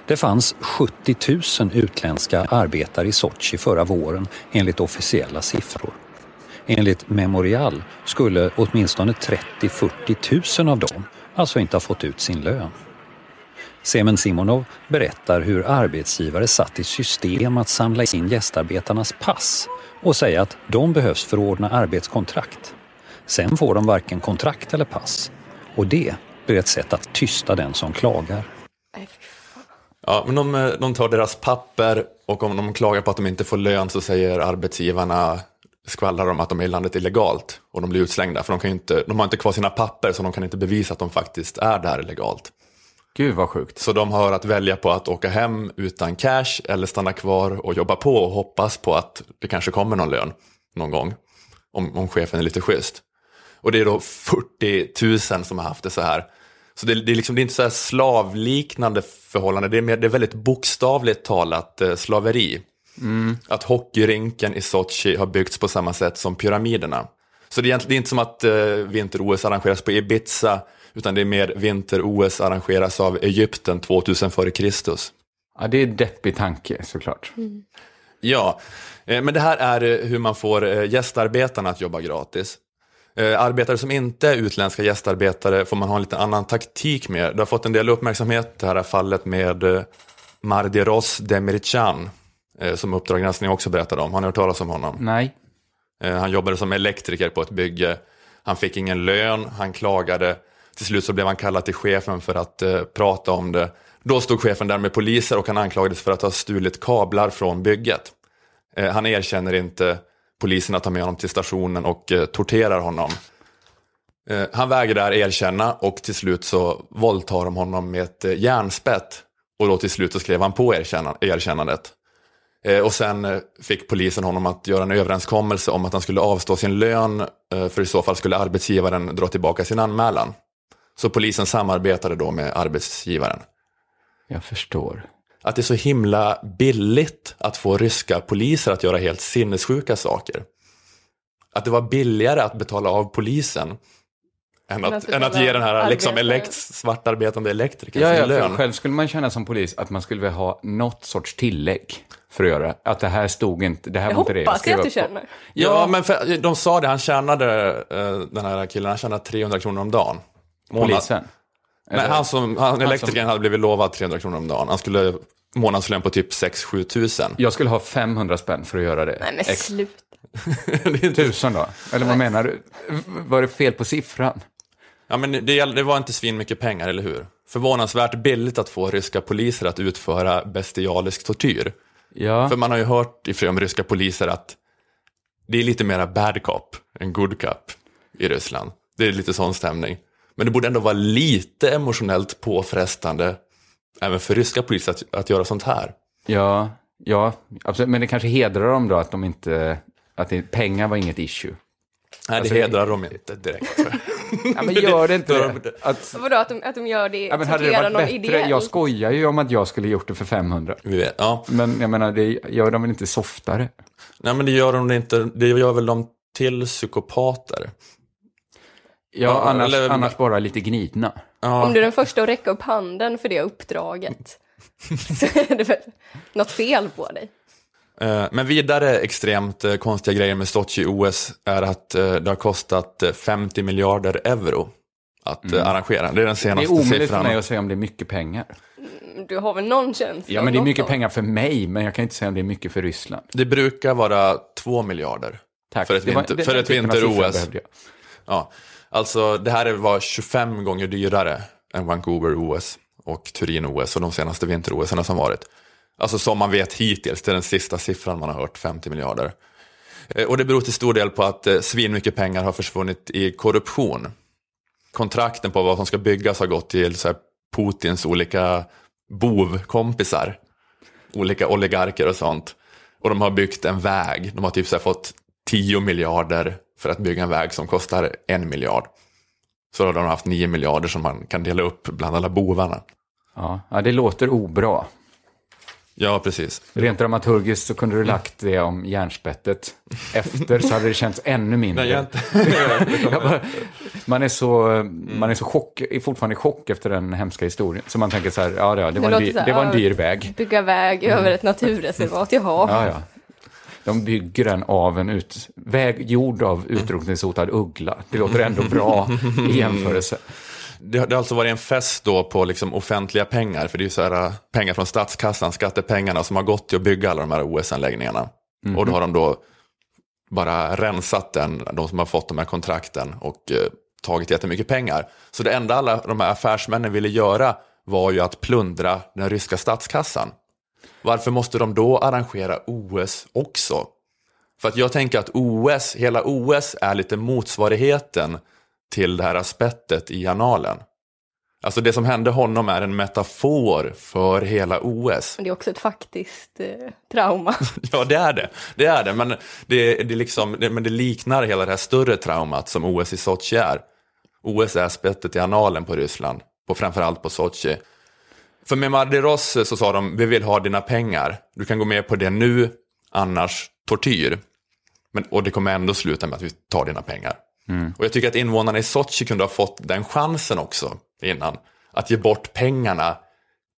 Det fanns 70 000 utländska arbetare i Sochi förra våren enligt officiella siffror. Enligt Memorial skulle åtminstone 30-40 000 av dem alltså inte ha fått ut sin lön. Semen Simonov berättar hur arbetsgivare satt i system att samla in gästarbetarnas pass och säga att de behövs förordna arbetskontrakt. Sen får de varken kontrakt eller pass. Och det blir ett sätt att tysta den som klagar. Ja, men de, eh, de tar deras papper och om de klagar på att de inte får lön så säger arbetsgivarna skvallrar om att de är i landet illegalt och de blir utslängda för de, kan inte, de har inte kvar sina papper så de kan inte bevisa att de faktiskt är där illegalt. Gud vad sjukt. Så de har att välja på att åka hem utan cash eller stanna kvar och jobba på och hoppas på att det kanske kommer någon lön någon gång. Om, om chefen är lite schysst. Och det är då 40 000 som har haft det så här. Så det, det, är, liksom, det är inte så här slavliknande förhållande, det är, mer, det är väldigt bokstavligt talat eh, slaveri. Mm. Att hockeyrinken i Sochi har byggts på samma sätt som pyramiderna. Så det är, det är inte som att eh, vinter-OS arrangeras på Ibiza, utan det är mer vinter-OS arrangeras av Egypten 2000 f.Kr. Ja, det är en deppig tanke såklart. Mm. Ja, eh, men det här är eh, hur man får eh, gästarbetarna att jobba gratis. Arbetare som inte är utländska gästarbetare får man ha en lite annan taktik med. Det har fått en del uppmärksamhet, det här fallet med Mardiros Demircan, som Uppdrag granskning också berättade om. Har ni hört talas om honom? Nej. Han jobbade som elektriker på ett bygge. Han fick ingen lön, han klagade. Till slut så blev han kallad till chefen för att prata om det. Då stod chefen där med poliser och han anklagades för att ha stulit kablar från bygget. Eh, han erkänner inte, poliserna tar med honom till stationen och eh, torterar honom. Eh, han vägrar erkänna och till slut så våldtar de honom med ett eh, järnspett. Och då till slut så skrev han på erkänna, erkännandet. Eh, och sen eh, fick polisen honom att göra en överenskommelse om att han skulle avstå sin lön, eh, för i så fall skulle arbetsgivaren dra tillbaka sin anmälan. Så polisen samarbetade då med arbetsgivaren. Jag förstår. Att det är så himla billigt att få ryska poliser att göra helt sinnessjuka saker. Att det var billigare att betala av polisen än att, än att ge den här liksom, elekt, svartarbetande elektrikern ja, sin ja, lön. Själv skulle man känna som polis att man skulle vilja ha något sorts tillägg för att göra. Att det här stod inte, det här Jag var inte det hoppas skrev jag att du känner. Ja, men för, de sa det, han tjänade, eh, den här killen, han tjänade 300 kronor om dagen. Månad. Polisen. Nej, Eller- han som, han, elektrikern hade blivit lovad 300 kronor om dagen. Han skulle månadslön på typ 6-7 tusen. Jag skulle ha 500 spänn för att göra det. Nej men Ex- sluta. Tusen då? Eller vad menar du? Var det fel på siffran? Ja, men det, det var inte svin mycket pengar, eller hur? Förvånansvärt billigt att få ryska poliser att utföra bestialisk tortyr. Ja. För man har ju hört ifrån om ryska poliser att det är lite mera bad cop än good cop i Ryssland. Det är lite sån stämning. Men det borde ändå vara lite emotionellt påfrestande även för ryska poliser att, att göra sånt här. Ja, ja, absolut. Men det kanske hedrar dem då att de inte, att det, pengar var inget issue. Nej, Alltså, det hedrar dem inte direkt. Ja, men gör det inte det? Att, Vadå att de, att de gör det, ja, men hade det varit någon bättre? ideellt? Jag skojar ju om att jag skulle gjort det för 500. Vi vet, ja. Men jag menar, det gör de väl inte softare? Nej, men det gör de inte. Det gör väl de till psykopater. Ja, Ja, annars, eller- annars bara lite gnidna. Ja, Om du är den första att räcka upp handen för det uppdraget så är det väl något fel på dig. Eh, Men vidare extremt eh, konstiga grejer med Sochi-OS är att eh, det har kostat eh, 50 miljarder euro att eh, arrangera. Det är den Mm. Det är senaste omöjligt för siffran. mig att säga om det är mycket pengar. Du har väl någon känsla? Ja, men det är mycket pengar för mig, men jag kan inte säga om det är mycket för Ryssland. Det brukar vara 2 miljarder Tack. för ett, Det var- vinter, den- för ett vinter-OS. Ja, alltså det här var 25 gånger dyrare än Vancouver-OS och Turin-OS och de senaste vinter-OS som varit. Alltså som man vet hittills, det är den sista siffran man har hört, 50 miljarder. Eh, och det beror till stor del på att eh, svinmycket pengar har försvunnit i korruption. Kontrakten på vad som ska byggas har gått till så här, Putins olika bovkompisar. Olika oligarker och sånt. Och de har byggt en väg. De har typ så här, fått 10 miljarder för att bygga en väg som kostar en miljard. Så har de haft 9 miljarder som man kan dela upp bland alla bovarna. Ja, det låter obra. Ja, precis. Rent dramaturgiskt så kunde du lagt det om järnspettet. Efter så hade det känts ännu mindre. Nej, jag inte. Jag bara, man är så, man är så chock, är fortfarande i chock efter den hemska historien. Så man tänker så här, ja, ja det, var en, dyr, här, det var en dyr väg. Bygga väg över ett naturreservat, jaha. Ja, ja. De bygger den av en ut, väg gjord av utrotningshotad uggla. Det låter ändå bra i jämförelse. Det, har- alltså varit en fest då på liksom offentliga pengar, för det är ju så här äh, pengar från statskassan, skattepengarna som har gått till att bygga alla de här OS-anläggningarna. Och då har de då bara rensat den, de som har fått de här kontrakten och eh, tagit jättemycket pengar. Så det enda alla de här affärsmännen ville göra var ju att plundra den ryska statskassan. Varför måste de då arrangera OS också? För att jag tänker att OS, hela OS är lite motsvarigheten till det här aspektet i analen. Alltså det som hände honom är en metafor för hela OS. Men det är också ett faktiskt eh, trauma. Ja, det är det. Det är det, men det, det, liksom, det, men det liknar hela det här större traumat som OS i Sochi är. OS är spettet i analen på Ryssland, på framförallt på Sochi. För med Mardiros så sa de, vi vill ha dina pengar. Du kan gå med på det nu, annars tortyr. Men, och det kommer ändå sluta med att vi tar dina pengar. Och jag tycker att invånarna i Sochi kunde ha fått den chansen också innan. Att ge bort pengarna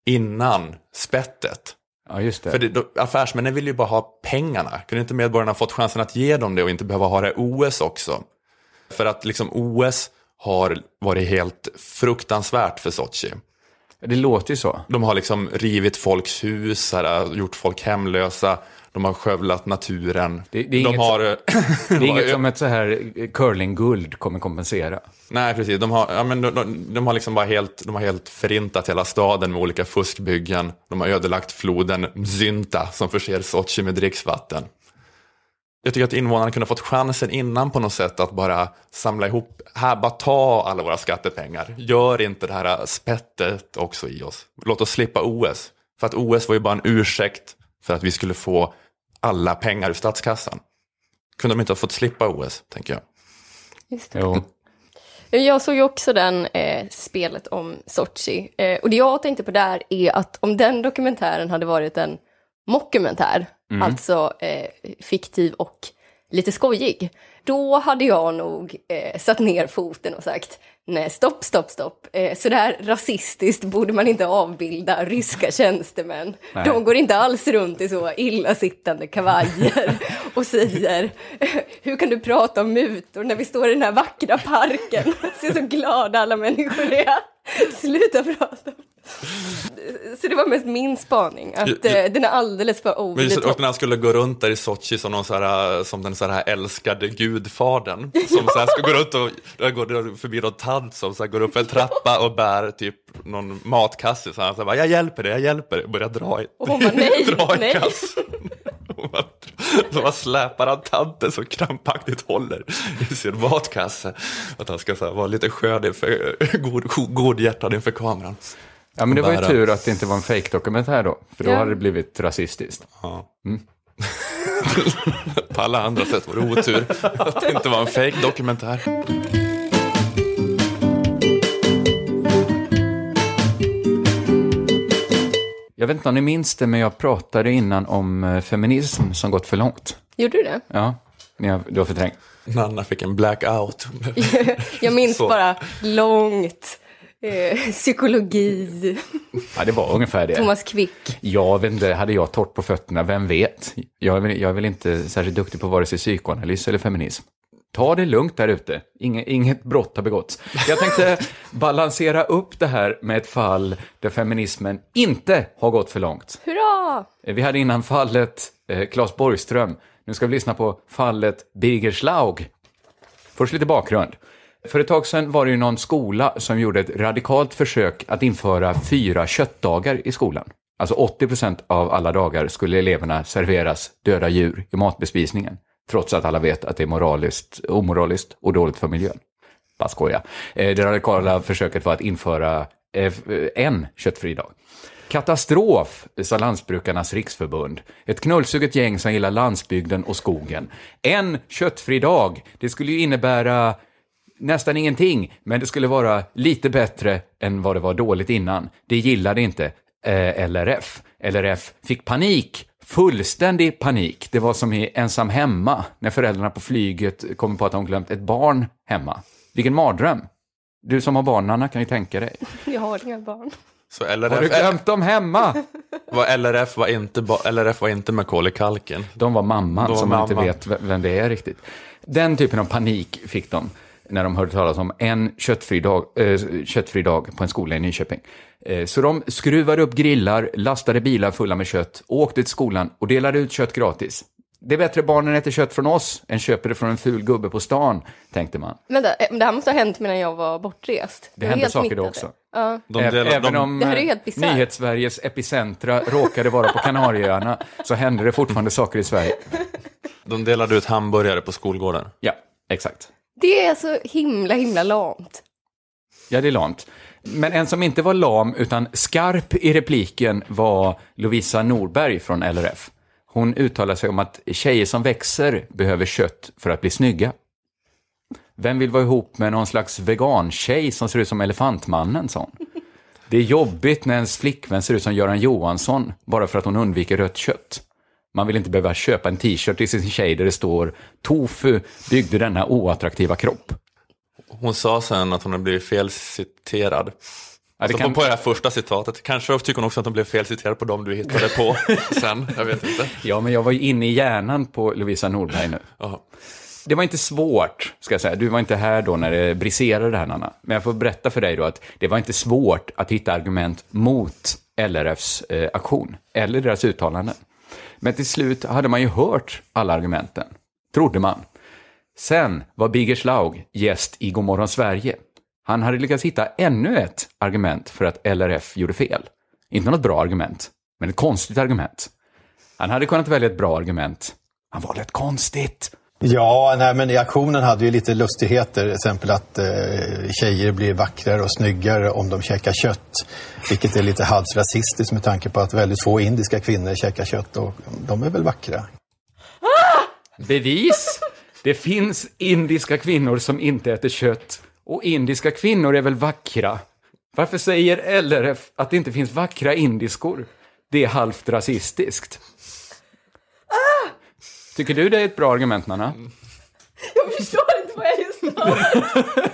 innan spettet. Ja, just det. För det, då, affärsmännen vill ju bara ha pengarna. Kunde inte medborgarna fått chansen att ge dem det och inte behöva ha det OS också? För att liksom OS har varit helt fruktansvärt för Sochi. Det låter ju så. De har liksom rivit folks hus, här, gjort folk hemlösa, de har skövlat naturen. Det- det är de inget har, Det är inget som ett så här curlingguld kommer kompensera. Nej, precis. De har, ja, men de, de, de har liksom bara helt, de har helt förintat hela staden med olika fuskbyggen. De har ödelagt floden Mzynta som förser Sochi med dricksvatten. Jag tycker att invånarna kunde ha fått chansen innan på något sätt att bara samla ihop, här, bara ta alla våra skattepengar. Gör inte det här spettet också i oss. Låt oss slippa OS. För att OS var ju bara en ursäkt för att vi skulle få alla pengar ur statskassan. Kunde de inte ha fått slippa OS, tänker jag. Just det. Jo. Jag såg ju också den eh, spelet om Sochi. Eh, och det jag tänkte på där är att om den dokumentären hade varit en mockumentär, alltså eh, fiktiv och lite skojig, då hade jag nog eh, satt ner foten och sagt nej, stopp, stopp, stopp. Eh, så där rasistiskt borde man inte avbilda ryska tjänstemän. Nej. De går inte alls runt i så illasittande kavajer och säger hur kan du prata om mutor när vi står i den här vackra parken? Ser så glada alla människor är. Sluta prata. Så det var mest min spaning, att Ja, ja. eh, den är alldeles för over just, och när han skulle gå runt där i Sochi som, någon så här, som den så här älskade gudfadern. Som så här ska gå runt och går förbi någon tant som så här går upp en trappa och bär typ någon matkasse. Så han så bara, jag hjälper dig, jag hjälper dig. Och börjar dra i, Och hon bara, nej, dra i nej. kassen. Så bara släpar han tanten så krampaktigt håller i sin matkasse. Att han ska så här, vara lite skön inför, god, godhjärtad inför kameran. Ja, men det var ju tur att det inte var en fake-dokumentär då, för då Ja. hade det blivit rasistiskt. Ja. På alla andra sätt var det otur att det inte var en fake Jag vet inte om ni minns det, men jag pratade innan om eh, feminism som gått för långt. Gjorde du det? Ja, ni har, du har förträngt. Nanna fick en blackout. Jag minns Så. bara långt. Eh, psykologi, Ja, det var ungefär det. Thomas Quick. Jag vet inte, hade jag torrt på fötterna, vem vet? Jag är, väl, jag är väl inte särskilt duktig på vare sig psykoanalys eller feminism. Ta det lugnt där ute, inget, inget brott har begåtts. Jag tänkte balansera upp det här med ett fall där feminismen inte har gått för långt. Hurra! Vi hade innan fallet eh, Claes Borgström. Nu ska vi lyssna på fallet Birger Schlaug. Först lite bakgrund. För ett tag sedan var det ju någon skola som gjorde ett radikalt försök att införa fyra köttdagar i skolan. Alltså 80% av alla dagar skulle eleverna serveras döda djur i matbespisningen. Trots att alla vet att det är moraliskt, omoraliskt och dåligt för miljön. Bara skoja. Eh, det radikala försöket var att införa eh, en köttfri dag. Katastrof, sa Lantbrukarnas riksförbund. Ett knullsuget gäng som gillar landsbygden och skogen. En köttfri dag, det skulle ju innebära nästan ingenting, men det skulle vara lite bättre än vad det var dåligt innan. Det gillade inte eh, LRF. LRF fick panik, fullständig panik. Det var som i Ensam hemma, när föräldrarna på flyget kommer på att de glömt ett barn hemma. Vilken mardröm! Du som har barn, Anna, kan ju tänka dig. Jag har inga barn. Så Har du LRF, glömt dem hemma? var LRF, var inte, LRF var inte Macaulay Culkin. De var mamman var som man inte mamman. vet vem det är riktigt. Den typen av panik fick de när de hörde talas om en köttfri dag, eh, köttfri dag på en skola i Nyköping. Eh, så de skruvade upp grillar, lastade bilar fulla med kött, åkte till skolan och delade ut kött gratis. Det är bättre barnen äter kött från oss än köper det från en ful gubbe på stan, tänkte man. Vänta, eh, det här måste ha hänt medan jag var bortrest. Det var hände saker då också. Ja. De delar- Även de- om Det eh. Nyhetssveriges epicentra råkade vara på Kanarieöarna så hände det fortfarande saker i Sverige. De delade ut hamburgare på skolgården. Ja, exakt. Det är så himla, himla lamt. Ja, det är lamt. Men en som inte var lam utan skarp i repliken var Lovisa Norberg från LRF. Hon uttalar sig om att tjejer som växer behöver kött för att bli snygga. Vem vill vara ihop med någon slags vegantjej som ser ut som Elefantmannen, sa hon. Det är jobbigt när ens flickvän ser ut som Göran Johansson bara för att hon undviker rött kött. Man vill inte behöva köpa en t-shirt till sin tjej där det står “Tofu byggde denna oattraktiva kropp”. Hon sa sen att hon hade blivit felciterad. Ja, Alltså kan- på, det här första citatet. Kanske tycker hon också att hon blev felciterad på dem du hittade på sen. Jag vet inte. Ja, men jag var ju inne i hjärnan på Lovisa Norberg nu. Det var inte svårt, ska jag säga. Du var inte här då när det briserade det här, Nanna. Men jag får berätta för dig då att det var inte svårt att hitta argument mot LRFs eh, aktion, eller deras uttalanden. Men till slut hade man ju hört alla argumenten, trodde man. Sen var Birger Schlaug gäst i Godmorgon Sverige. Han hade lyckats hitta ännu ett argument för att LRF gjorde fel. Inte något bra argument, men ett konstigt argument. Han hade kunnat välja ett bra argument. Han valde ett konstigt. Ja, nej, men i aktionen hade vi lite lustigheter. Till exempel att eh, tjejer blir vackrare och snyggare om de käkar kött. Vilket är lite halvt rasistiskt med tanke på att väldigt få indiska kvinnor käkar kött och de är väl vackra. Bevis! Det finns indiska kvinnor som inte äter kött. Och indiska kvinnor är väl vackra? Varför säger LRF att det inte finns vackra indiskor? Det är halvt rasistiskt. Tycker du det är ett bra argument, Nanna? Jag förstår inte vad jag just hörde.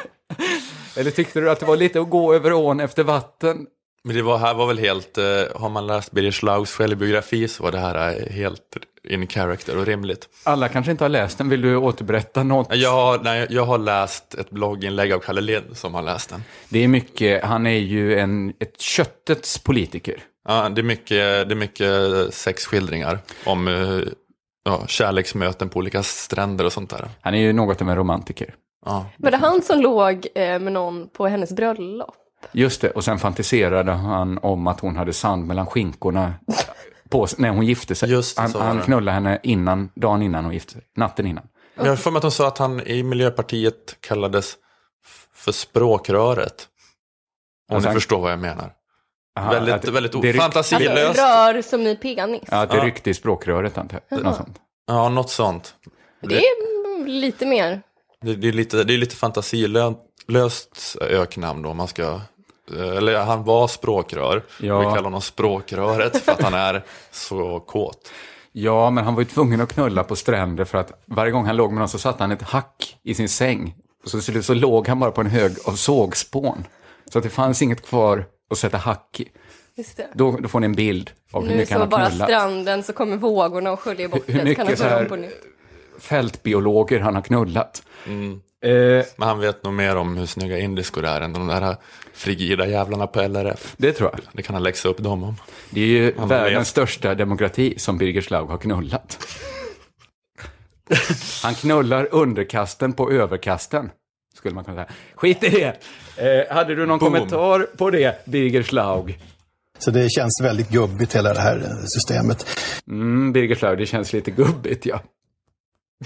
Eller tyckte du att det var lite att gå över ån efter vatten? Men det var, här var väl helt, eh, har man läst Birger Schlaugs självbiografi så var det här eh, helt in character och rimligt. Alla kanske inte har läst den. Vill du återberätta något? Jag har, nej, jag har läst ett blogginlägg av Kalle Lind som har läst den. Det är mycket, han är ju en, ett köttets politiker. Ja, det, är mycket, det är mycket sexskildringar om eh, ja, kärleksmöten på olika stränder och sånt där. Han är ju något av en romantiker. Ja. Var det han som låg eh, med någon på hennes bröllop? Just det, och sen fantiserade han om att hon hade sand mellan skinkorna på, när hon gifte sig. Just det, han han knullade henne innan, dagen innan hon gifte sig, natten innan. Jag har för mig att hon sa att han i Miljöpartiet kallades för språkröret. Om Alltså ni han- förstår vad jag menar. Aha, väldigt att väldigt det fantasilöst. Alltså, rör som i penis. Ja, det ryckte i språkröret antar jag. Något sånt. Ja, något sånt. Det är lite mer. Det, det är lite, det är lite fantasilöst öknamn då. om Man ska, eller han var språkrör. Ja. Vi kallar honom språkröret för att han är så kåt. Ja, men han var ju tvungen att knulla på stränder för att varje gång han låg med någon så satte han ett hack i sin säng. Och så, så, så låg han bara på en hög av sågspån. Så att det fanns inget kvar att sätta hack i. Just det. Då, då får ni en bild av hur Nu mycket han så har bara knullat. stranden så kommer vågorna och sköljer bort Hur det. Så han mycket så här- om på nytt. Fältbiologer han har knullat. Mm. Eh, Men han vet nog mer om hur snygga indiskor är än de där frigida jävlarna på LRF. det tror jag. Det kan han läxa upp dem om. Det är ju Han världens vet. största demokrati som Birger Schlaug har knullat. Han knullar underkasten på överkasten, skulle man kunna säga. Skit i det! Eh, hade du någon Boom. kommentar på det, Birger Schlaug? Så det känns väldigt gubbigt hela det här eh, systemet. Mm, Birger Schlaug, det känns lite gubbigt, ja.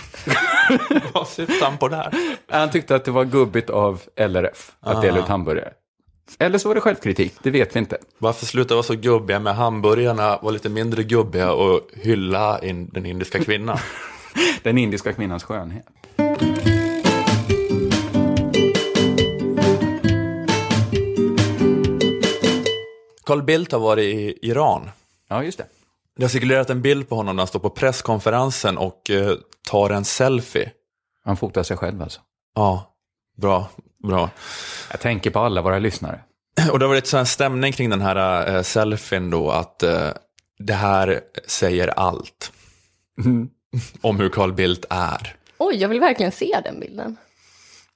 Vad syftar han på där? Han tyckte att det var gubbigt av LRF att dela ut hamburgare. Eller så var det självkritik, det vet vi inte. Varför sluta vara så gubbiga med hamburgarna, vara lite mindre gubbiga och hylla in den indiska kvinnan? Den indiska kvinnans skönhet. Carl Bildt har varit i Iran. Ja, just det. Det har cirkulerat en bild på honom när han står på presskonferensen och eh, tar en selfie. Han fotar sig själv alltså. Ja, bra, bra. Jag tänker på alla våra lyssnare. Och det har varit här stämning kring den här eh, selfien då, att eh, det här säger allt. Om hur Carl Bildt är. Oj, jag vill verkligen se den bilden.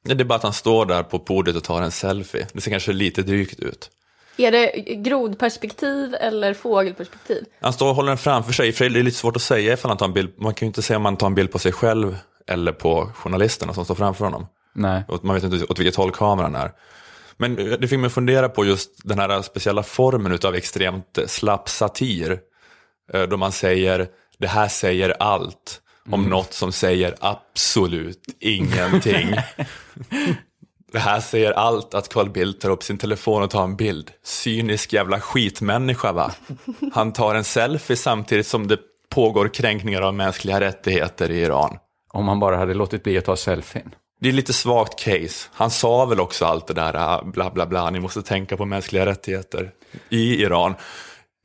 Det är bara att han står där på podiet och tar en selfie. Det ser kanske lite drygt ut. Är det grodperspektiv eller fågelperspektiv? Han står och håller den framför sig, för det är lite svårt att säga ifall han tar en bild. Man kan ju inte säga om man tar en bild på sig själv eller på journalisterna som står framför honom. Nej. Och Man vet inte åt vilket håll kameran är. Men det fick mig fundera på just den här speciella formen av extremt slapp satir. Eh, Då man säger, det här säger allt. Om något som säger absolut ingenting. det här säger allt att Carl Bildt tar upp sin telefon och tar en bild. Cynisk jävla skitmänniska va. Han tar en selfie samtidigt som det pågår kränkningar av mänskliga rättigheter i Iran. Om han bara hade låtit bli att ta selfien. Det är lite svagt case. Han sa väl också allt det där ah, bla bla bla, ni måste tänka på mänskliga rättigheter i Iran.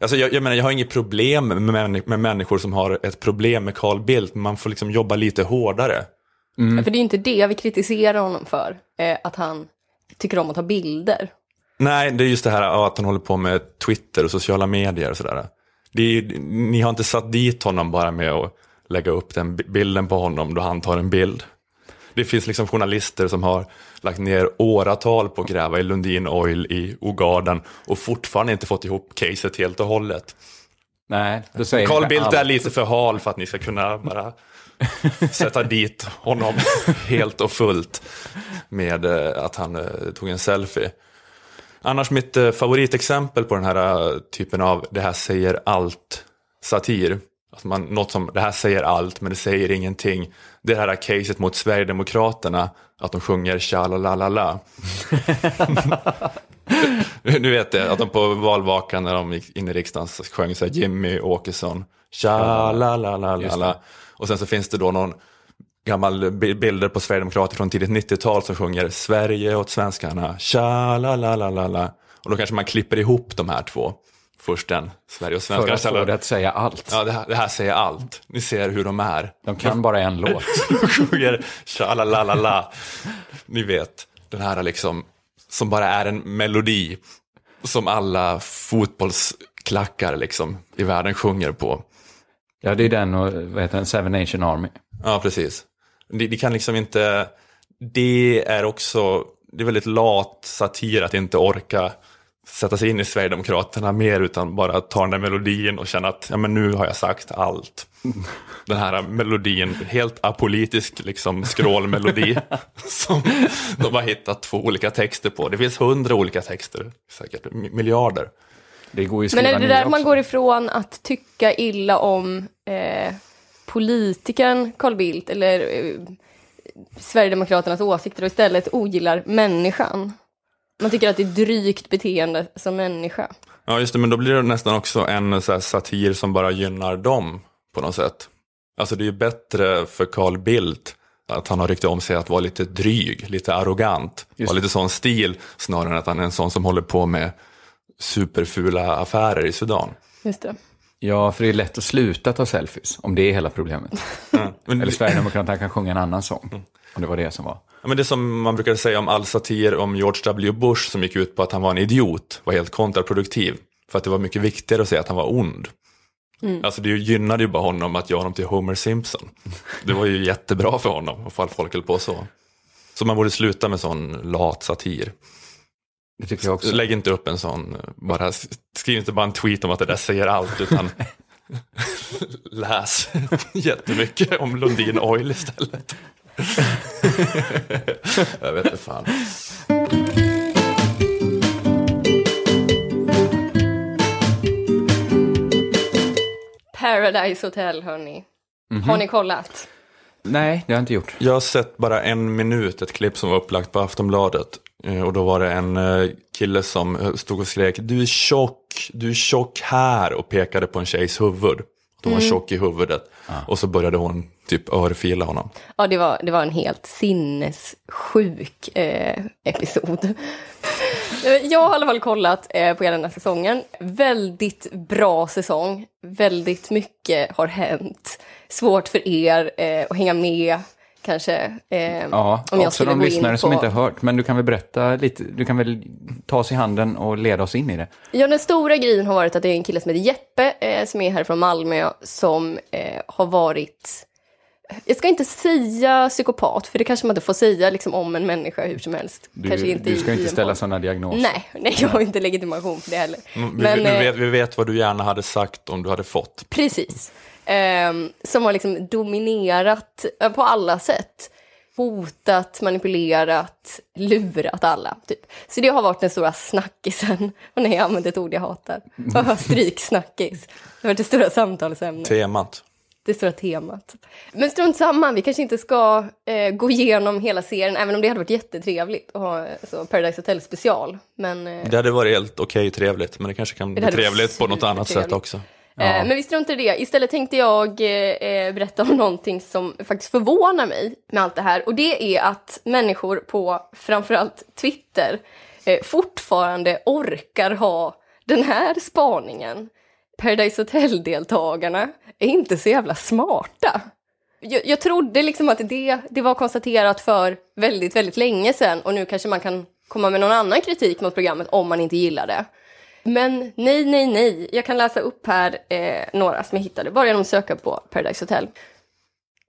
Alltså jag, jag menar, jag har inget problem med, med människor som har ett problem med Carl Bildt, men man får liksom jobba lite hårdare. För det är inte det vi kritiserar honom för, eh, att han tycker om att ta bilder. Nej, det är just det här ja, att han håller på med Twitter och sociala medier och sådär. Det är, ju- ni har inte satt dit honom bara med att lägga upp den bi- bilden på honom då han tar en bild. Det finns liksom journalister som har lagt ner åratal på att gräva i Lundin Oil i Ogaden och fortfarande inte fått ihop caset helt och hållet. Nej, då säger Carl Bildt är lite för hal för att ni ska kunna bara sätta dit honom helt och fullt med eh, att han eh, tog en selfie. Annars mitt eh, favoritexempel på den här typen av det här säger allt satir. Alltså man, något som det här säger allt men det säger ingenting. Det är det här caset mot Sverigedemokraterna att de sjunger tja la la la la. Nu vet jag att de på valvakan när de gick in i riksdagen så sjöng så här Jimmy Åkesson. Tja la la la la la. Och sen så finns det då någon gammal bi- bilder på Sverigedemokrater från tidigt 90-tal som sjunger Sverige åt svenskarna. Tja la la la la la. Och då kanske man klipper ihop de här två. Först den, Sverige och För att svenskarna. få det att säga allt. Ja, det här, det här säger allt. Ni ser hur de är. De kan bara en låt. De sjunger tja la la la la. Ni vet, den här liksom, som bara är en melodi. Som alla fotbollsklackar liksom i världen sjunger på. Ja, det är den och vad heter den? Seven Nation Army. Ja, precis. Det, det kan liksom inte, det är också, det är väldigt lat satir att inte orka sätta sig in i Sverigedemokraterna mer utan bara ta den där melodin och känna att ja, men nu har jag sagt allt. Den här melodin, helt apolitisk liksom skrålmelodi som de har hittat två olika texter på. Det finns hundra olika texter, säkert mi- miljarder. Det går ju Men är det där man också. går ifrån att tycka illa om eh, politikern Carl Bildt eller eh, Sverigedemokraternas åsikter och istället ogillar människan? Man tycker att det är drygt beteende som människa. Ja, just det, men då blir det nästan också en så här, satir som bara gynnar dem på något sätt. Alltså det är ju bättre för Carl Bildt att han har rykte om sig att vara lite dryg, lite arrogant, ha lite sån stil, snarare än att han är en sån som håller på med superfula affärer i Sudan. Just det. Ja, för det är lätt att sluta ta selfies, om det är hela problemet. Men, Eller Sverigedemokraterna kan sjunga en annan sång, om det var det som var. ja, men det som man brukade säga om all satir om George W. Bush som gick ut på att han var en idiot, var helt kontraproduktiv. För att det var mycket viktigare att säga att han var ond. Alltså det gynnade ju bara honom att göra honom till Homer Simpson. Det var ju jättebra för honom, ifall folk höll på så. Så man borde sluta med sån lat satir. Det tycker jag också. Lägg inte upp en sån, bara, skriv inte bara en tweet om att det där säger allt, utan läs jättemycket om Lundin Oil istället. jag vet inte fan. Paradise Hotel, hörni. Har ni kollat? Nej, det har jag inte gjort. Jag har sett bara en minut, ett klipp som var upplagt på Aftonbladet. Eh, Och då var det en eh, kille som eh, stod och skrek du är tjock, du är tjock här och pekade på en tjejs huvud. De var tjock i huvudet. Och så började hon typ örfila honom. Ja, det var, det var en helt sinnessjuk eh, episod. Jag har i alla fall kollat eh, på hela den här säsongen. Väldigt bra säsong. Väldigt mycket har hänt. Svårt för er eh, att hänga med kanske. Eh, Ja, om jag också de lyssnare som på- inte har hört. Men du kan väl berätta lite, du kan väl ta oss i handen och leda oss in i det. Ja, den stora grejen har varit att det är en kille som heter Jeppe, eh, som är här från Malmö, som eh, har varit, jag ska inte säga psykopat, för det kanske man inte får säga liksom, om en människa hur som helst. Du, kanske inte du ska inte ställa sådana diagnoser. Nej, nej, jag har inte legitimation för det heller. Mm, Vi, Men, vi, eh, vet, vi vet vad du gärna hade sagt om du hade fått. Precis. Ehm, som har liksom dominerat eh, på alla sätt. Hotat, manipulerat, lurat alla. Typ. Så det har varit den stora snackisen. Och nej, jag använder ett ord jag hatar. Stryk snackis. Det har varit det stora samtalsämnet. Temat. Det stora temat. Men strunt samma, vi kanske inte ska eh, gå igenom hela serien, även om det hade varit jättetrevligt att ha eh, så Paradise Hotel special. Men, eh, Det hade varit helt okej trevligt, men det kanske kan Det bli trevligt på något annat sätt supertrevligt. Ja. Eh, Men vi struntar i det. Istället tänkte jag eh, eh, berätta om någonting som faktiskt förvånar mig med allt det här. Och det är att människor på framförallt Twitter eh, fortfarande orkar ha den här spaningen. Paradise Hotel-deltagarna är inte så jävla smarta. Jag, jag trodde liksom att det, det var konstaterat för väldigt, väldigt länge sedan och nu kanske man kan komma med någon annan kritik mot programmet om man inte gillar det. Men nej, nej, nej. Jag kan läsa upp här eh, några som jag hittade bara genom att söka på Paradise Hotel.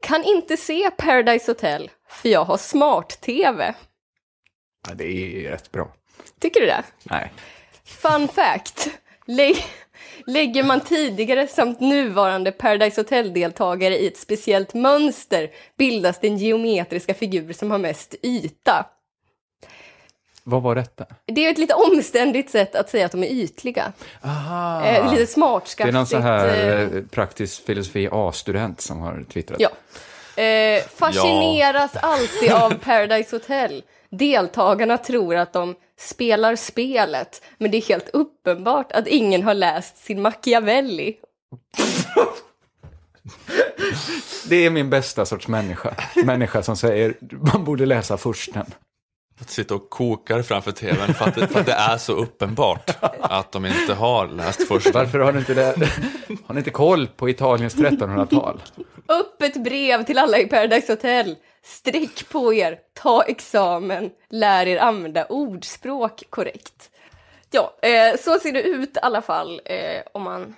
Kan inte se Paradise Hotel för jag har smart-tv. Ja, det är rätt bra. Tycker du det? Nej. Fun fact. Lä lägger man tidigare samt nuvarande Paradise Hotel-deltagare i ett speciellt mönster bildas den geometriska figur som har mest yta. Vad var detta? Det är ett lite omständigt sätt att säga att de är ytliga. Aha. Eh, lite det smartskaftigt. är någon sån här eh, eh, praktisk filosofi A-student som har twittrat. Ja. Eh, fascineras alltid av Paradise Hotel. Deltagarna tror att de spelar spelet, men det är helt uppenbart att ingen har läst sin Machiavelli. Det är min bästa sorts människa. Människa som säger man borde läsa försten. Att sitta och kokar framför tvn för att, det, för att det är så uppenbart att de inte har läst första. Varför har ni inte, det? Har ni inte koll på Italiens 1300-tal? Öppet brev till alla i Paradise Hotel. Sträck på er, ta examen, lär er använda ordspråk korrekt. Ja, eh, så ser det ut i alla fall eh, om man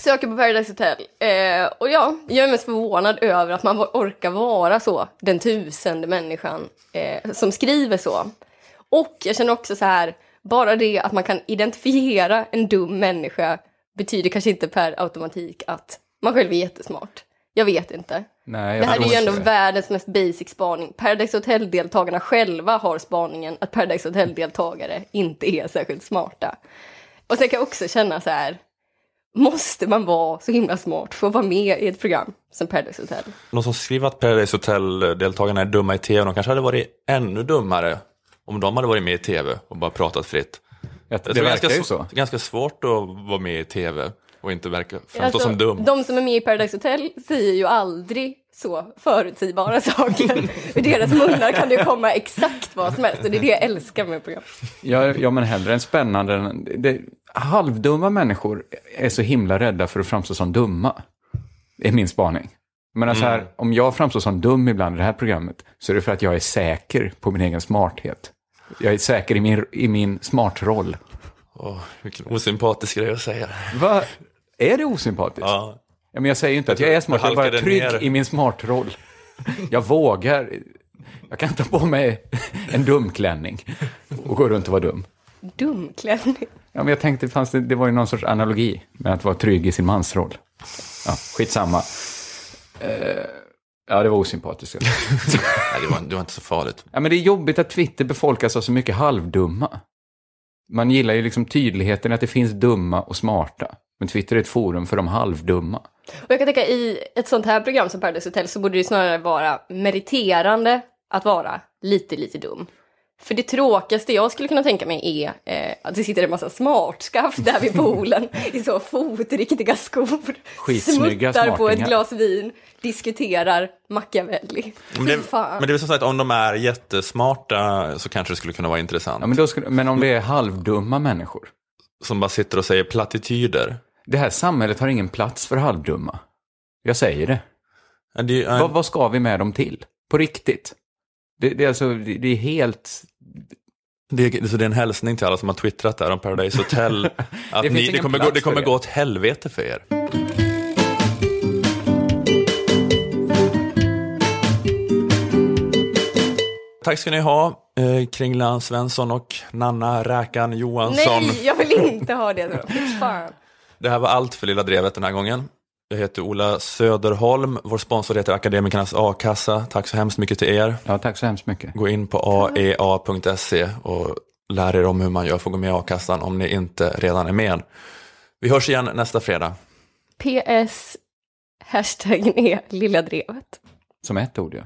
söker på Paradise Hotel. Eh, och ja, jag är mest förvånad över att man orkar vara så, den tusende människan eh, som skriver så. Och jag känner också så här, bara det att man kan identifiera en dum människa betyder kanske inte per automatik att man själv är jättesmart. Jag vet inte. Nej, jag Det här är ju ändå det. världens mest basic spaning. Paradise Hotel-deltagarna själva har spaningen att Paradise Hotel-deltagare inte är särskilt smarta. Och sen kan jag också känna så här, måste man vara så himla smart för att vara med i ett program som Paradise Hotel? De som skriver att Paradise Hotel-deltagarna är dumma i tv, de kanske hade varit ännu dummare om de hade varit med i tv och bara pratat fritt. Ja, Jag det verkar ganska, ju så. ganska svårt att vara med i tv och inte verka framstå Alltså, som dum. De som är med i Paradise Hotel säger ju aldrig så förutsägbara saker. Ur deras munnar kan det komma exakt vad som helst och det är det jag älskar med program. Ja, ja men hellre en spännande... än- Det, halvdumma människor är så himla rädda för att framstå som dumma. Det är min spaning. Men alltså här, om jag framstår som dum ibland i det här programmet så är det för att jag är säker på min egen smarthet. Jag är säker i min, i min smartroll. Åh, vilken osympatisk grej att säga. Va? Är det osympatiskt? Ja. Ja, men jag säger ju inte att jag är smart, jag är bara trygg ner. i min smartroll. Jag vågar. Jag kan ta på mig en dumklänning och gå runt och vara dum. Dumklänning. Ja, men jag tänkte, fanns det, det var ju någon sorts analogi med att vara trygg i sin mansroll. Ja, skitsamma. Eh, ja, det var osympatiskt. Nej, det var, det var inte så farligt. ja, men det är jobbigt att Twitter befolkas av så mycket halvdumma. Man gillar ju liksom tydligheten att det finns dumma och smarta. Men Twitter är ett forum för de halvdumma. Och jag kan tänka i ett sånt här program som Paradise Hotel så borde det snarare vara meriterande att vara lite, lite dum. För det tråkigaste jag skulle kunna tänka mig är eh, att det sitter en massa smartskaft där vid poolen i så fotriktiga skor. Skitsnygga smuttar på ett glas vin, diskuterar Machiavelli. Men det, fan. men det är som sagt, om de är jättesmarta så kanske det skulle kunna vara intressant. Ja, men, då skulle, men om det är halvdumma människor? Som bara sitter och säger plattityder. Det här samhället har ingen plats för halvdumma. Jag säger det. Det, är- Vad, vad ska vi med dem till? På riktigt? Det, det, är alltså, det, det är helt... det, är- så det är en hälsning till alla som har twittrat där om Paradise Hotel. Att Det ni, det kommer, gå, det kommer gå åt helvete för er. Tack ska ni ha, eh, Kringlan Svensson och Nanna Räkan Johansson. Nej, jag vill inte ha det. Fan. Det här var allt för Lilla Drevet den här gången. Jag heter Ola Söderholm, vår sponsor heter Akademikernas A-kassa. Tack så hemskt mycket till er. Ja, tack så hemskt mycket. Gå in på aea.se och lär er om hur man gör för att gå med i a-kassan om ni inte redan är med. Vi hörs igen nästa fredag. PS, hashtaggen är Lilla Drevet. Som ett ord, ja.